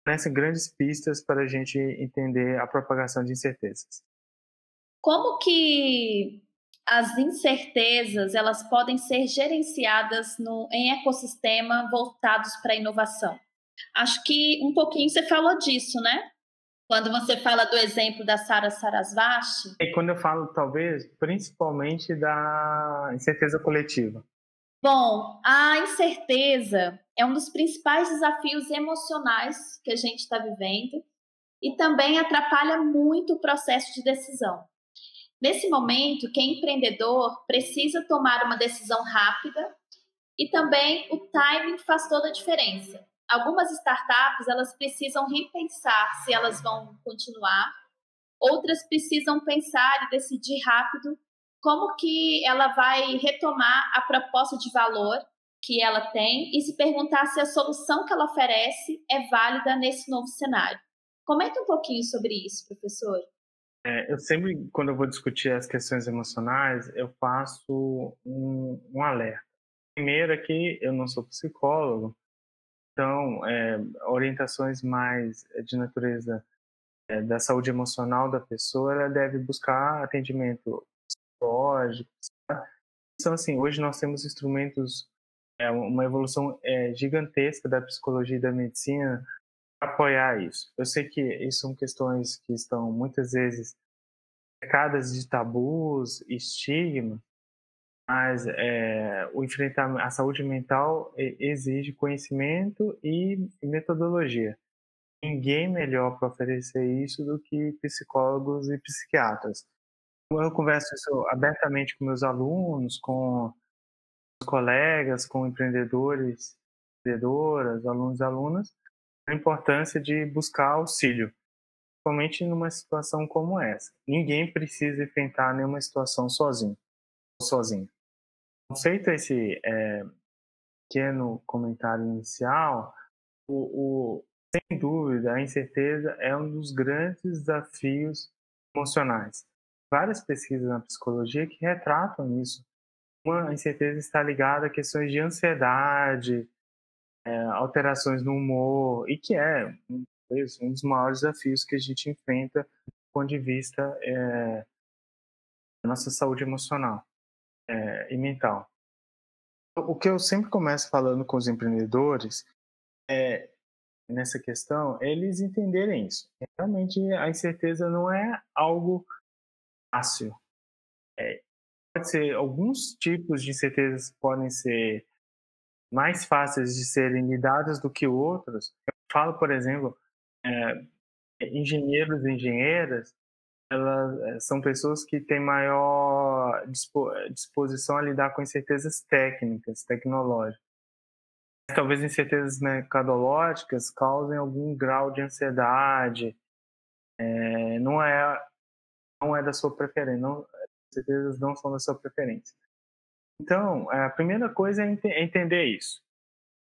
fornece grandes pistas para a gente entender a propagação de incertezas. Como que as incertezas elas podem ser gerenciadas no, em ecossistema voltados para a inovação? Acho que um pouquinho você falou disso, né? Quando você fala do exemplo da Sara Sarasvati. E quando eu falo, talvez, principalmente da incerteza coletiva. Bom, a incerteza é um dos principais desafios emocionais que a gente está vivendo e também atrapalha muito o processo de decisão. Nesse momento, quem é empreendedor precisa tomar uma decisão rápida e também o timing faz toda a diferença algumas startups elas precisam repensar se elas vão continuar, outras precisam pensar e decidir rápido como que ela vai retomar a proposta de valor que ela tem e se perguntar se a solução que ela oferece é válida nesse novo cenário. Comenta um pouquinho sobre isso, professor. É, eu sempre, quando eu vou discutir as questões emocionais, eu faço um, um alerta. Primeiro é que eu não sou psicólogo, então, é, orientações mais eh, de natureza é, da saúde emocional da pessoa, ela deve buscar atendimento psicológico. Então, assim, hoje nós temos instrumentos, é, uma evolução é, gigantesca da psicologia e da medicina para apoiar isso. Eu sei que isso são questões que estão muitas vezes cercadas de tabus, estigma, mas é, o enfrentamento, a saúde mental exige conhecimento e metodologia. Ninguém melhor para oferecer isso do que psicólogos e psiquiatras. Eu converso isso abertamente com meus alunos, com colegas, com empreendedores, empreendedoras, alunos e alunas, a importância de buscar auxílio, principalmente numa situação como essa. Ninguém precisa enfrentar nenhuma situação sozinho, sozinho. Feito esse é, pequeno comentário inicial, o, o, sem dúvida, a incerteza é um dos grandes desafios emocionais. Várias pesquisas na psicologia que retratam isso. Uma incerteza está ligada a questões de ansiedade, é, alterações no humor, e que é um dos maiores desafios que a gente enfrenta do ponto de vista é, da nossa saúde emocional é, e mental. O que eu sempre começo falando com os empreendedores é nessa questão, eles entenderem isso. Realmente a incerteza não é algo fácil. É, pode ser alguns tipos de incertezas podem ser mais fáceis de serem lidadas do que outros. Eu falo, por exemplo, é, engenheiros e engenheiras, elas é, são pessoas que têm maior disposição a lidar com incertezas técnicas, tecnológicas. Talvez incertezas mercadológicas causem algum grau de ansiedade. É, não é não é da sua preferência, não, certezas não são da sua preferência. Então, a primeira coisa é, é entender isso.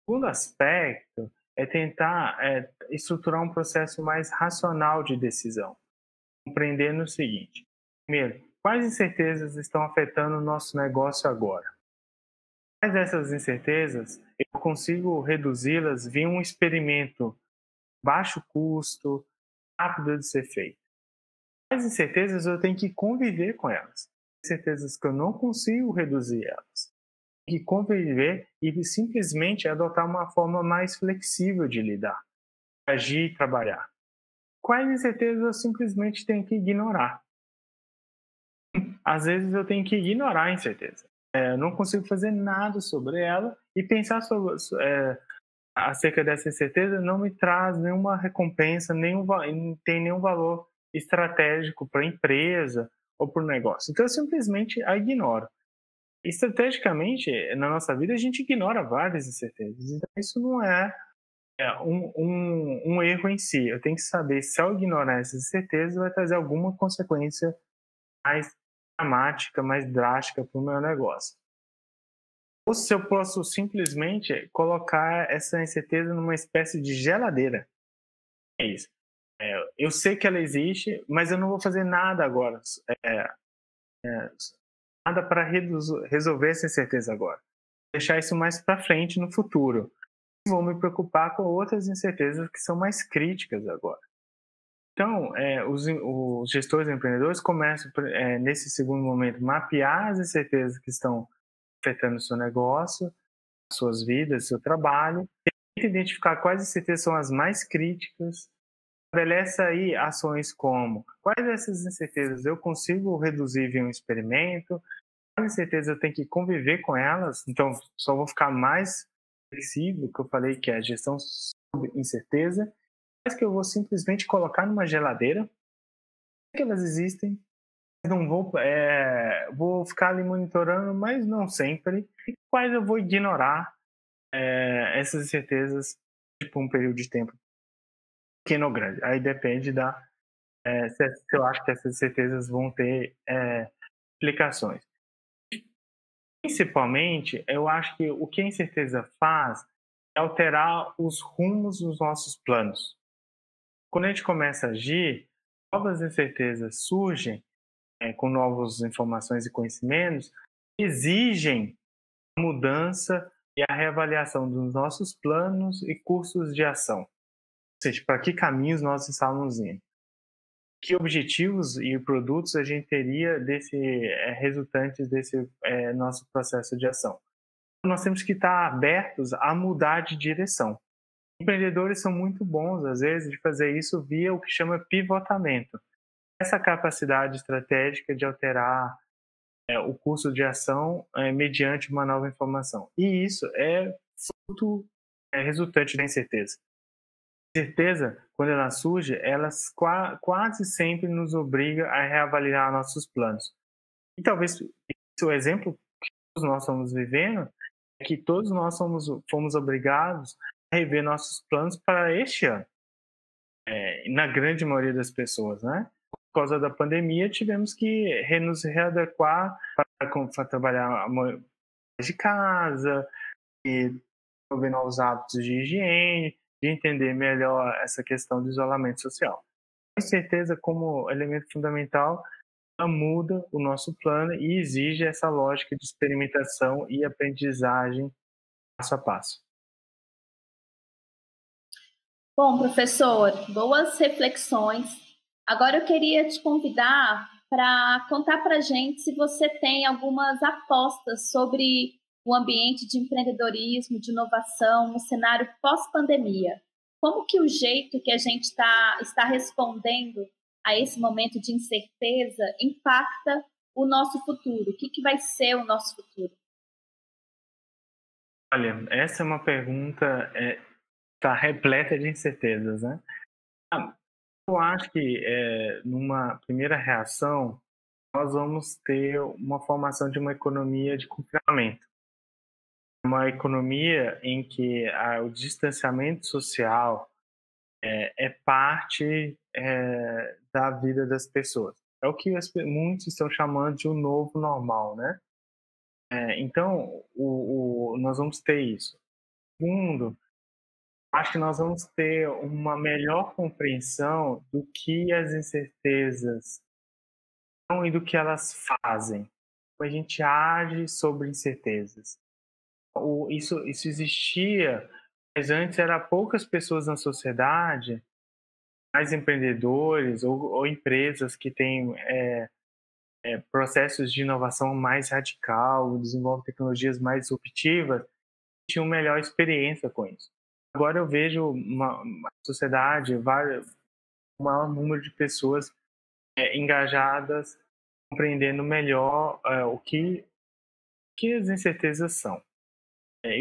O segundo aspecto é tentar é, estruturar um processo mais racional de decisão, compreendendo o seguinte: primeiro, quais incertezas estão afetando o nosso negócio agora? Quais dessas incertezas eu consigo reduzi-las via um experimento baixo custo, rápido de ser feito? Quais incertezas eu tenho que conviver com elas? Incertezas que eu não consigo reduzir elas. Que conviver e simplesmente adotar uma forma mais flexível de lidar, agir e trabalhar. Quais incertezas eu simplesmente tenho que ignorar? Às vezes eu tenho que ignorar a incerteza. É, eu não consigo fazer nada sobre ela e pensar sobre, é, acerca dessa incerteza não me traz nenhuma recompensa, nenhum, não tem nenhum valor estratégico para a empresa ou para o negócio. Então, eu simplesmente a ignoro. Estrategicamente, na nossa vida, a gente ignora várias incertezas. Então, isso não é, é um, um, um, erro em si. Eu tenho que saber se ao ignorar essas incertezas vai trazer alguma consequência mais dramática, mais drástica para o meu negócio. Ou se eu posso simplesmente colocar essa incerteza numa espécie de geladeira. É isso. É, eu sei que ela existe, mas eu não vou fazer nada agora. É, é, nada para resolver essa incerteza agora. Deixar isso mais para frente no futuro. Vou me preocupar com outras incertezas que são mais críticas agora. Então, é, os, os, gestores empreendedores começam, é, nesse segundo momento, mapear as incertezas que estão afetando o seu negócio, suas vidas, seu trabalho, e identificar quais incertezas são as mais críticas estabelece aí ações como quais dessas incertezas eu consigo reduzir via um experimento, quais incertezas eu tenho que conviver com elas, então só vou ficar mais que eu falei que é a gestão sob incerteza, quais que eu vou simplesmente colocar numa geladeira, que elas existem, não vou, é, vou ficar ali monitorando, mas não sempre, e quais eu vou ignorar é, essas incertezas por tipo, um período de tempo pequeno ou grande. Aí depende da. É, se, eu acho que essas certezas vão ter é, implicações. Principalmente, eu acho que o que a incerteza faz é alterar os rumos dos nossos planos. Quando a gente começa a agir, novas incertezas surgem é, com novas informações e conhecimentos, exigem a mudança e a reavaliação dos nossos planos e cursos de ação seja, para que caminhos nós estávamos indo. Que objetivos e produtos a gente teria desse é, resultantes desse é, nosso processo de ação. Nós temos que estar abertos a mudar de direção. Empreendedores são muito bons, às vezes, de fazer isso via o que chama pivotamento. Essa capacidade estratégica de alterar é, o curso de ação mediante uma nova informação. E isso é fruto, é resultante da incerteza certeza, quando ela surge, ela quase sempre nos obriga a reavaliar nossos planos. E talvez o exemplo que todos nós estamos vivendo é que todos nós somos, fomos obrigados a rever nossos planos para este ano. É, na grande maioria das pessoas, né? Por causa da pandemia, tivemos que nos readequar para, para trabalhar de casa e desenvolver novos hábitos de higiene, de entender melhor essa questão do isolamento social. Com certeza, como elemento fundamental, muda o nosso plano e exige essa lógica de experimentação e aprendizagem passo a passo. Bom, professor, boas reflexões. Agora eu queria te convidar para contar para a gente se você tem algumas apostas sobre o ambiente de empreendedorismo, de inovação no cenário pós-pandemia. Como que o jeito que a gente tá, está respondendo a esse momento de incerteza impacta o nosso futuro? O que, que vai ser o nosso futuro? Olha, essa é uma pergunta é, tá repleta de incertezas, né? Ah, eu acho que é, numa primeira reação nós vamos ter uma formação de uma economia de confinamento, uma economia em que a, o distanciamento social é, é parte é, da vida das pessoas. É o que as, muitos estão chamando de um novo normal, né? É, então, o, o, nós vamos ter isso. Segundo, acho que nós vamos ter uma melhor compreensão do que as incertezas são e do que elas fazem. A gente age sobre incertezas. O, isso, isso existia, mas antes era poucas pessoas na sociedade, mais empreendedores ou, ou empresas que têm é, é, processos de inovação mais radical, desenvolvem tecnologias mais disruptivas, tinham melhor experiência com isso. Agora eu vejo uma, uma sociedade, um maior número de pessoas é, engajadas, compreendendo melhor é, o que, que as incertezas são,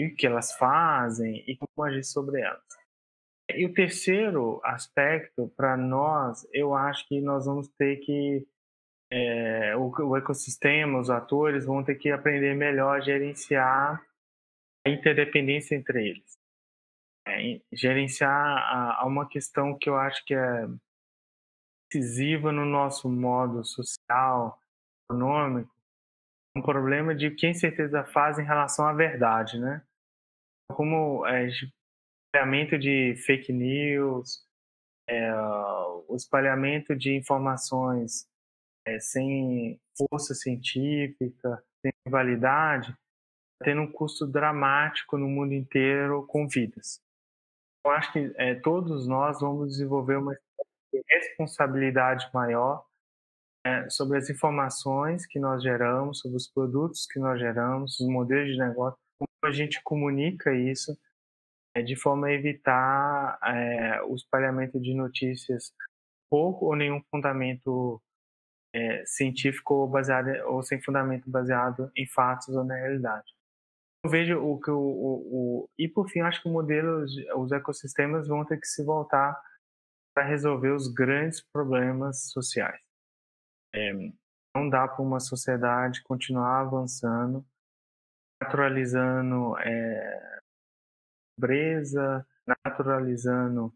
o que elas fazem e como agir sobre elas. E o terceiro aspecto, para nós, eu acho que nós vamos ter que é, o, o, ecossistema, os atores vão ter que aprender melhor a gerenciar a interdependência entre eles. É, gerenciar a, a, uma questão que eu acho que é decisiva no nosso modo social, econômico, um problema de quem certeza faz em relação à verdade, né? Como é, espalhamento de fake news, é, o espalhamento de informações é, sem força científica, sem validade, tendo um custo dramático no mundo inteiro com vidas. Eu acho que é, todos nós vamos desenvolver uma responsabilidade maior é, sobre as informações que nós geramos, sobre os produtos que nós geramos, os modelos de negócio, como a gente comunica isso, é, de forma a evitar é, o espalhamento de notícias pouco ou nenhum fundamento é, científico ou, baseado, ou sem fundamento baseado em fatos ou na realidade. Eu vejo o que o, o, o e por fim acho que o modelo, os ecossistemas vão ter que se voltar para resolver os grandes problemas sociais. É, não dá para uma sociedade continuar avançando, naturalizando é, pobreza, naturalizando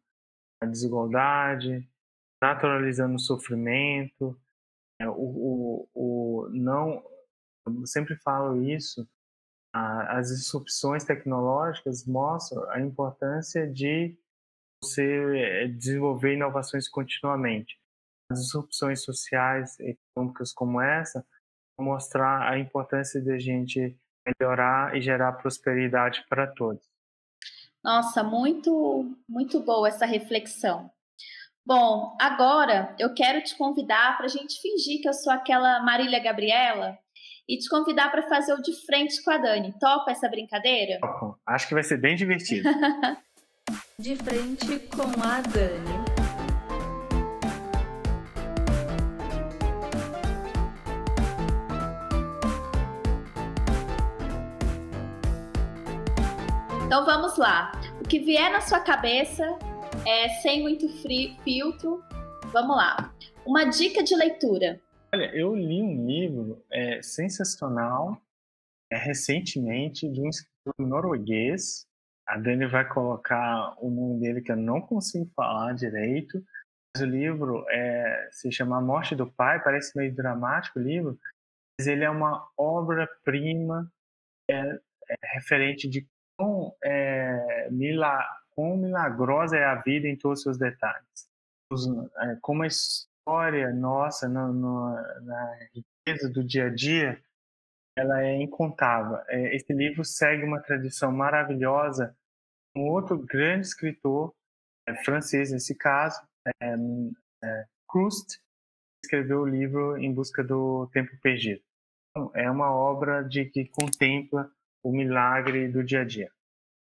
a desigualdade, naturalizando o sofrimento, é, o, o, o não, eu sempre falo isso, as disrupções tecnológicas mostram a importância de você é, desenvolver inovações continuamente. As disrupções sociais e econômicas como essa mostrar a importância de a gente melhorar e gerar prosperidade para todos. Nossa, muito, muito boa essa reflexão. Bom, agora eu quero te convidar para a gente fingir que eu sou aquela Marília Gabriela e te convidar para fazer o de frente com a Dani. Topa essa brincadeira? Acho que vai ser bem divertido. de frente com a Dani. Então vamos lá. O que vier na sua cabeça, é, sem muito filtro. Vamos lá. Uma dica de leitura. Olha, eu li um livro é, sensacional é, recentemente de um escritor norueguês. A Dani vai colocar o nome dele que eu não consigo falar direito. Mas o livro é, se chama A Morte do Pai, parece meio dramático o livro, mas ele é uma obra-prima é, é, referente de é, mila, quão milagrosa é a vida em todos os seus detalhes. Os, é, como a história nossa no, no, na riqueza do dia a dia, ela é incontável. É, esse livro segue uma tradição maravilhosa. Um outro grande escritor é, francês nesse caso, é, é, Proust, escreveu o livro Em Busca do Tempo Perdido. Então, é uma obra de que contempla o milagre do dia a dia.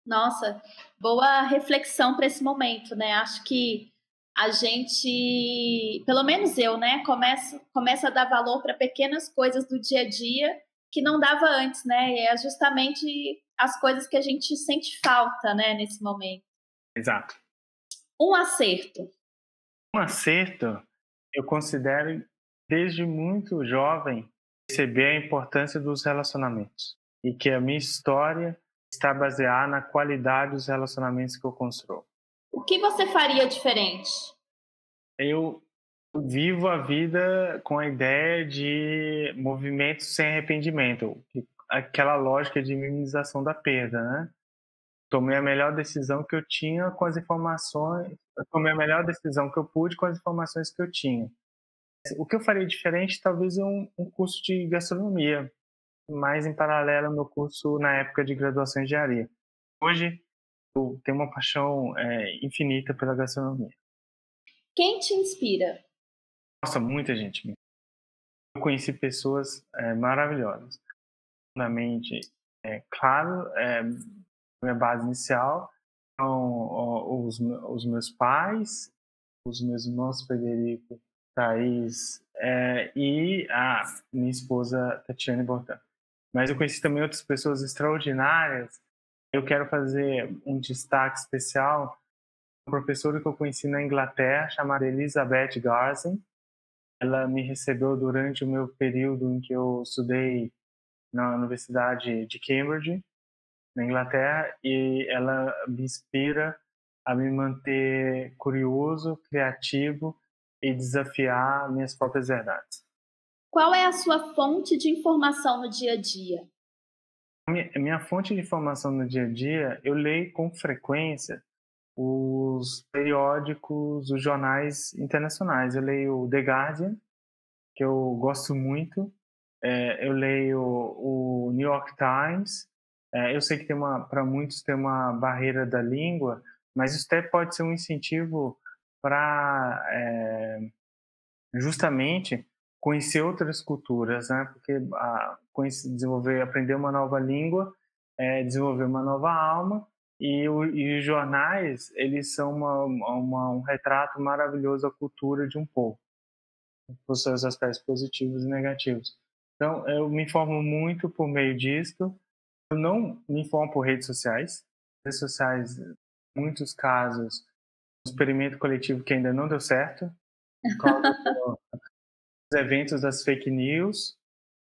Nossa, boa reflexão para esse momento, né? Acho que a gente, pelo menos eu, né, começa, começa a dar valor para pequenas coisas do dia a dia que não dava antes, né? E é justamente as coisas que a gente sente falta, né, nesse momento. Exato. Um acerto. Um acerto, eu considero desde muito jovem perceber a importância dos relacionamentos e que a minha história está baseada na qualidade dos relacionamentos que eu construo. O que você faria diferente? Eu vivo a vida com a ideia de movimento sem arrependimento, aquela lógica de minimização da perda, né? Tomei a melhor decisão que eu tinha com as informações, tomei a melhor decisão que eu pude com as informações que eu tinha. O que eu faria diferente, talvez um, um curso de gastronomia, mais em paralelo ao meu curso na época de graduação em engenharia. Hoje, eu tenho uma paixão é, infinita pela gastronomia. Quem te inspira? Nossa, muita gente. Eu conheci pessoas é, maravilhosas. Fundamente, é, claro, é, minha base inicial são os, os meus pais, os meus irmãos Frederico, Thaís é, e a minha esposa Tatiane Bortan. Mas eu conheci também outras pessoas extraordinárias. Eu quero fazer um destaque especial uma professora que eu conheci na Inglaterra, chamada Elizabeth Garzen. Ela me recebeu durante o meu período em que eu estudei na Universidade de Cambridge, na Inglaterra, e ela me inspira a me manter curioso, criativo e desafiar minhas próprias verdades. Qual é a sua fonte de informação no dia a dia? Minha, minha fonte de informação no dia a dia, eu leio com frequência os periódicos, os jornais internacionais. Eu leio o The Guardian, que eu gosto muito. É, eu leio o New York Times. É, eu sei que tem uma, para muitos tem uma barreira da língua, mas isso até pode ser um incentivo para é, justamente conhecer outras culturas, né? Porque a, conhecer, desenvolver, aprender uma nova língua, é, desenvolver uma nova alma e, o, e, os jornais eles são uma, uma, um retrato maravilhoso da cultura de um povo, com seus aspectos positivos e negativos. Então eu me informo muito por meio disto. Eu não me informo por redes sociais. Redes sociais, em muitos casos, um experimento coletivo que ainda não deu certo eventos das fake news,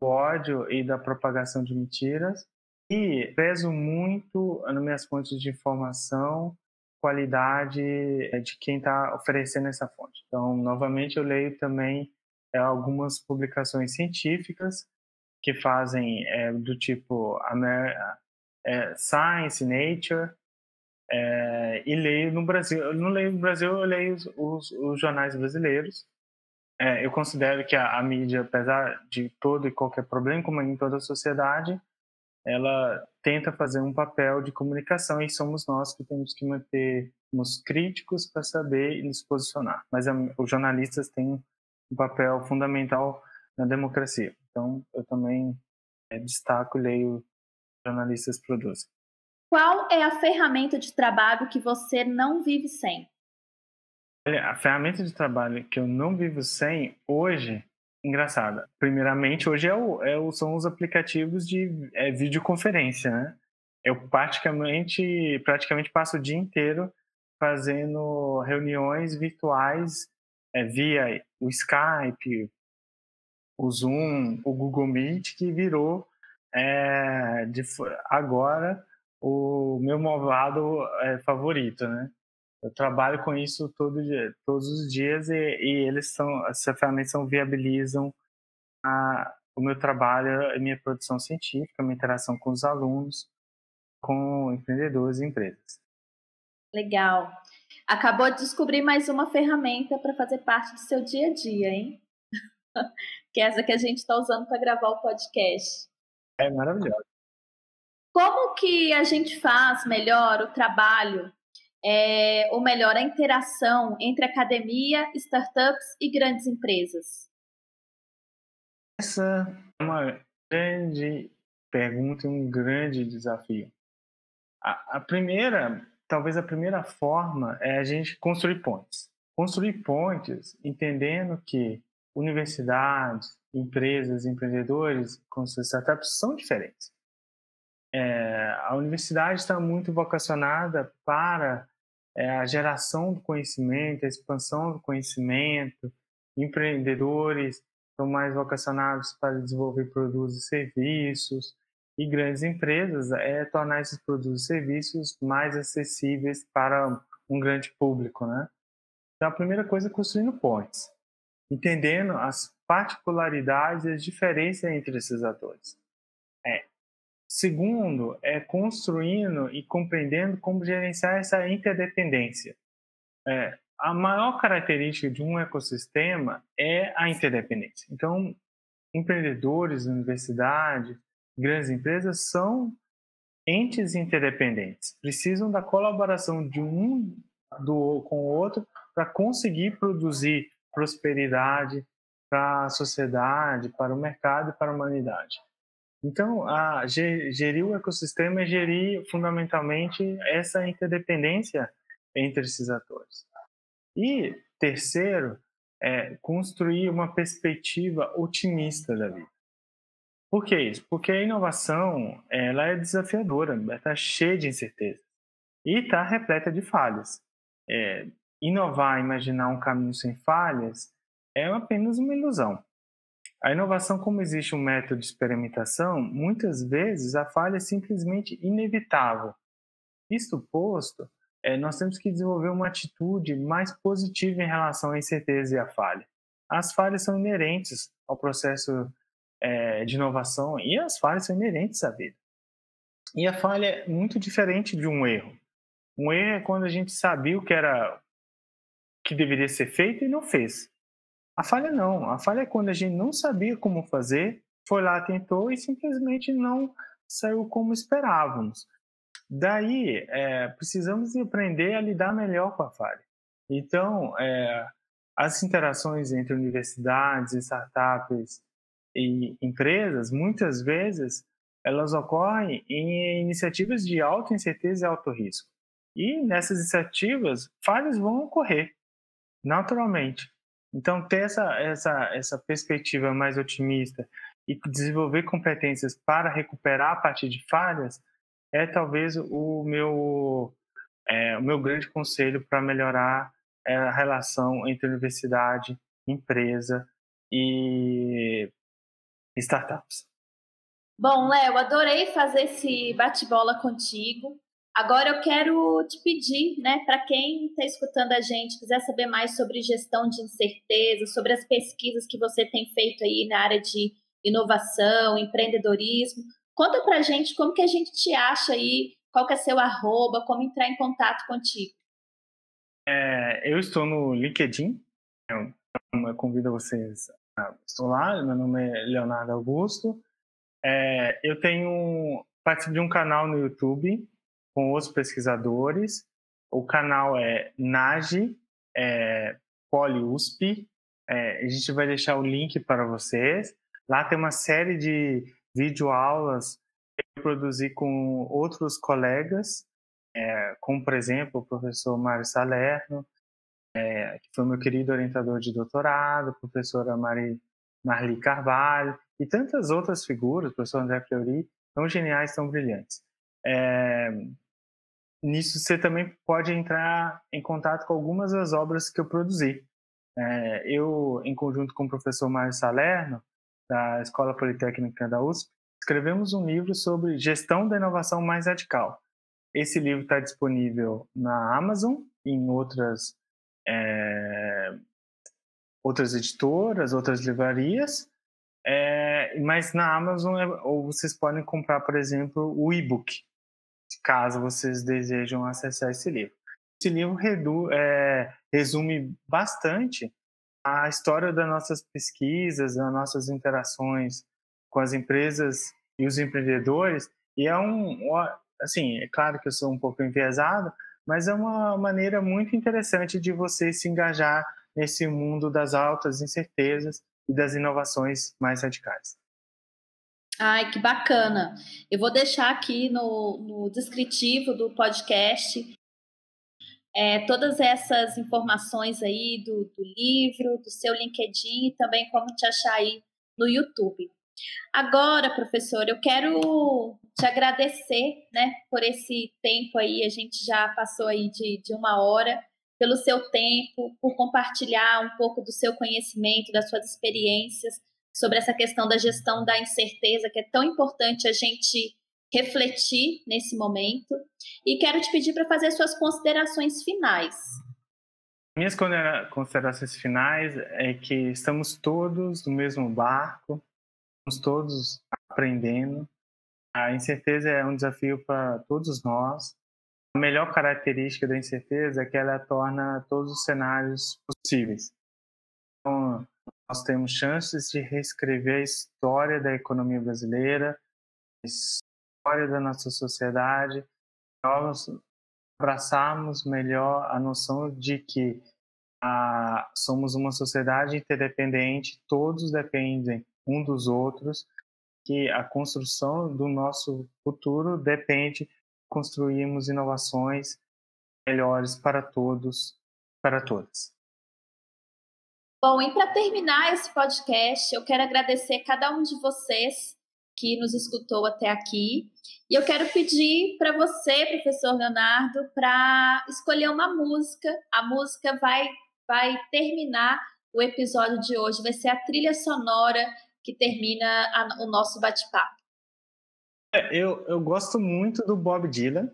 do ódio e da propagação de mentiras. E prezo muito nas minhas fontes de informação, qualidade é, de quem está oferecendo essa fonte. Então, novamente, eu leio também é, algumas publicações científicas que fazem é, do tipo Amer é, Science, Nature, é, e leio no Brasil. Eu não leio no Brasil, eu leio os, os jornais brasileiros, é, eu considero que a, a, mídia, apesar de todo e qualquer problema, como em toda a sociedade, ela tenta fazer um papel de comunicação e somos nós que temos que manter-nos críticos para saber e nos posicionar. Mas a, os jornalistas têm um papel fundamental na democracia. Então, eu também é, destaco e leio jornalistas produzem. Qual é a ferramenta de trabalho que você não vive sem? A ferramenta de trabalho que eu não vivo sem hoje, engraçada. Primeiramente, hoje é o, é o, são os aplicativos de é, videoconferência, né? Eu praticamente, praticamente passo o dia inteiro fazendo reuniões virtuais é, via o Skype, o Zoom, o Google Meet, que virou é, de, agora o meu movado é, favorito, né? Eu trabalho com isso todo dia, todos os dias e, e eles são, essas ferramentas são, viabilizam a, o meu trabalho, a minha produção científica, a minha interação com os alunos, com empreendedores e empresas. Legal. Acabou de descobrir mais uma ferramenta para fazer parte do seu dia a dia, hein? que é essa que a gente está usando para gravar o podcast. É maravilhoso. Como que a gente faz melhor o trabalho é, ou melhor, a interação entre academia, startups e grandes empresas? Essa é uma grande pergunta e um grande desafio. A, a, primeira, talvez a primeira forma é a gente construir pontes. Construir pontes entendendo que universidades, empresas, empreendedores com suas startups são diferentes. É, a universidade está muito vocacionada para é, a geração do conhecimento, a expansão do conhecimento, empreendedores estão mais vocacionados para desenvolver produtos e serviços, e grandes empresas é tornar esses produtos e serviços mais acessíveis para um grande público, né? Então, a primeira coisa é construindo pontes, entendendo as particularidades e as diferenças entre esses atores. Segundo, é construindo e compreendendo como gerenciar essa interdependência. É, a maior característica de um ecossistema é a interdependência. Então, empreendedores, universidades, grandes empresas são entes interdependentes, precisam da colaboração de um do, com o outro para conseguir produzir prosperidade para a sociedade, para o mercado e para a humanidade. Então, a, gerir o ecossistema é gerir fundamentalmente essa interdependência entre esses atores. E terceiro, é construir uma perspectiva otimista da vida. Por que isso? Porque a inovação ela é desafiadora, está cheia de incertezas e está repleta de falhas. É, inovar, imaginar um caminho sem falhas, é apenas uma ilusão. A inovação, como existe um método de experimentação, muitas vezes a falha é simplesmente inevitável. Isto posto, é, nós temos que desenvolver uma atitude mais positiva em relação à incerteza e à falha. As falhas são inerentes ao processo é, de inovação e as falhas são inerentes à vida. E a falha é muito diferente de um erro. Um erro é quando a gente sabia o que era que deveria ser feito e não fez. A falha não. A falha é quando a gente não sabia como fazer, foi lá, tentou e simplesmente não saiu como esperávamos. Daí, é, precisamos aprender a lidar melhor com a falha. Então, é, as interações entre universidades, startups e empresas, muitas vezes, elas ocorrem em iniciativas de alta incerteza e alto risco. E nessas iniciativas, falhas vão ocorrer, naturalmente. Então, ter essa, essa, essa perspectiva mais otimista e desenvolver competências para recuperar a partir de falhas é talvez o meu, é, o meu grande conselho para melhorar é, a relação entre universidade, empresa e startups. Bom, Léo, adorei fazer esse bate-bola contigo. Agora eu quero te pedir, né, para quem está escutando a gente, quiser saber mais sobre gestão de incerteza, sobre as pesquisas que você tem feito aí na área de inovação, empreendedorismo, conta para a gente como que a gente te acha aí, qual que é seu arroba, como entrar em contato contigo. É, eu estou no LinkedIn, eu, eu convido vocês a estou lá, meu nome é Leonardo Augusto. É, eu tenho participo de um canal no YouTube com outros pesquisadores. O canal é NAGE, é, PoliUSP. É, a gente vai deixar o link para vocês. Lá tem uma série de videoaulas que eu produzi com outros colegas, é, como, por exemplo, o professor Mário Salerno, é, que foi meu querido orientador de doutorado, a professora Mari, Marli Carvalho, e tantas outras figuras, o professor André Fleury, tão geniais, tão brilhantes. É, nisso você também pode entrar em contato com algumas das obras que eu produzi. É, eu, em conjunto com o professor Mário Salerno, da Escola Politécnica da USP, escrevemos um livro sobre gestão da inovação mais radical. Esse livro está disponível na Amazon em outras, é, outras editoras, outras livrarias, é, mas na Amazon é, ou vocês podem comprar, por exemplo, o e-book, caso vocês desejam acessar esse livro. Esse livro redu, é, resume bastante a história das nossas pesquisas, das nossas interações com as empresas e os empreendedores, e é um, assim, é claro que eu sou um pouco enviesado, mas é uma maneira muito interessante de você se engajar nesse mundo das altas incertezas e das inovações mais radicais. Ai, que bacana! Eu vou deixar aqui no, no descritivo do podcast é, todas essas informações aí do, do, livro, do seu LinkedIn e também como te achar aí no YouTube. Agora, professor, eu quero te agradecer, né, por esse tempo aí, a gente já passou aí de, de uma hora, pelo seu tempo, por compartilhar um pouco do seu conhecimento, das suas experiências sobre essa questão da gestão da incerteza, que é tão importante a gente refletir nesse momento. E quero te pedir para fazer suas considerações finais. Minhas considerações finais é que estamos todos no mesmo barco, estamos todos aprendendo. A incerteza é um desafio para todos nós. A melhor característica da incerteza é que ela torna todos os cenários possíveis. Então, nós temos chances de reescrever a história da economia brasileira, a história da nossa sociedade, nós abraçarmos melhor a noção de que ah, somos uma sociedade interdependente, todos dependem um dos outros, que a construção do nosso futuro depende de construirmos inovações melhores para todos, para todas. Bom, e para terminar esse podcast, eu quero agradecer cada um de vocês que nos escutou até aqui. E eu quero pedir para você, professor Leonardo, para escolher uma música. A música vai, vai terminar o episódio de hoje, vai ser a trilha sonora que termina a, o nosso bate-papo. É, eu, eu gosto muito do Bob Dylan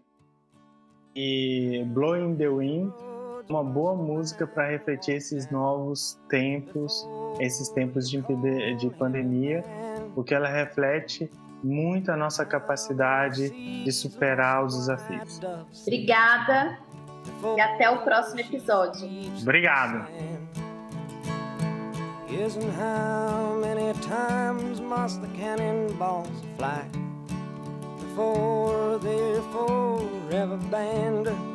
e Blowing the Wind uma boa música para refletir esses novos tempos, esses tempos de, de pandemia, porque ela reflete muito a nossa capacidade de superar os desafios. Obrigada e até o próximo episódio. Obrigado. Isn't how many times must the cannonballs fly before they're forever banned?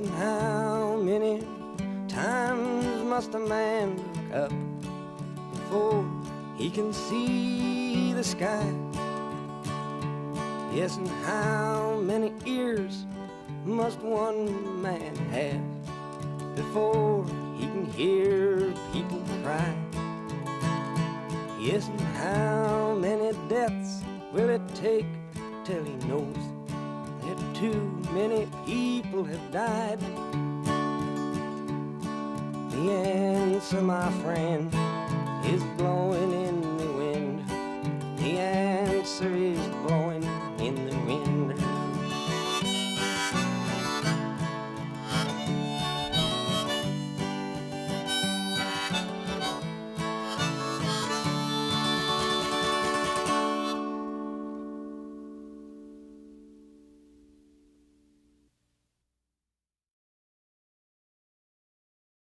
and how many times must a man look up before he can see the sky? Yes, and how many ears must one man have before he can hear people cry? Yes, and how many deaths will it take till he knows too many people have died? The answer, my friend, is blowing in the wind. The answer is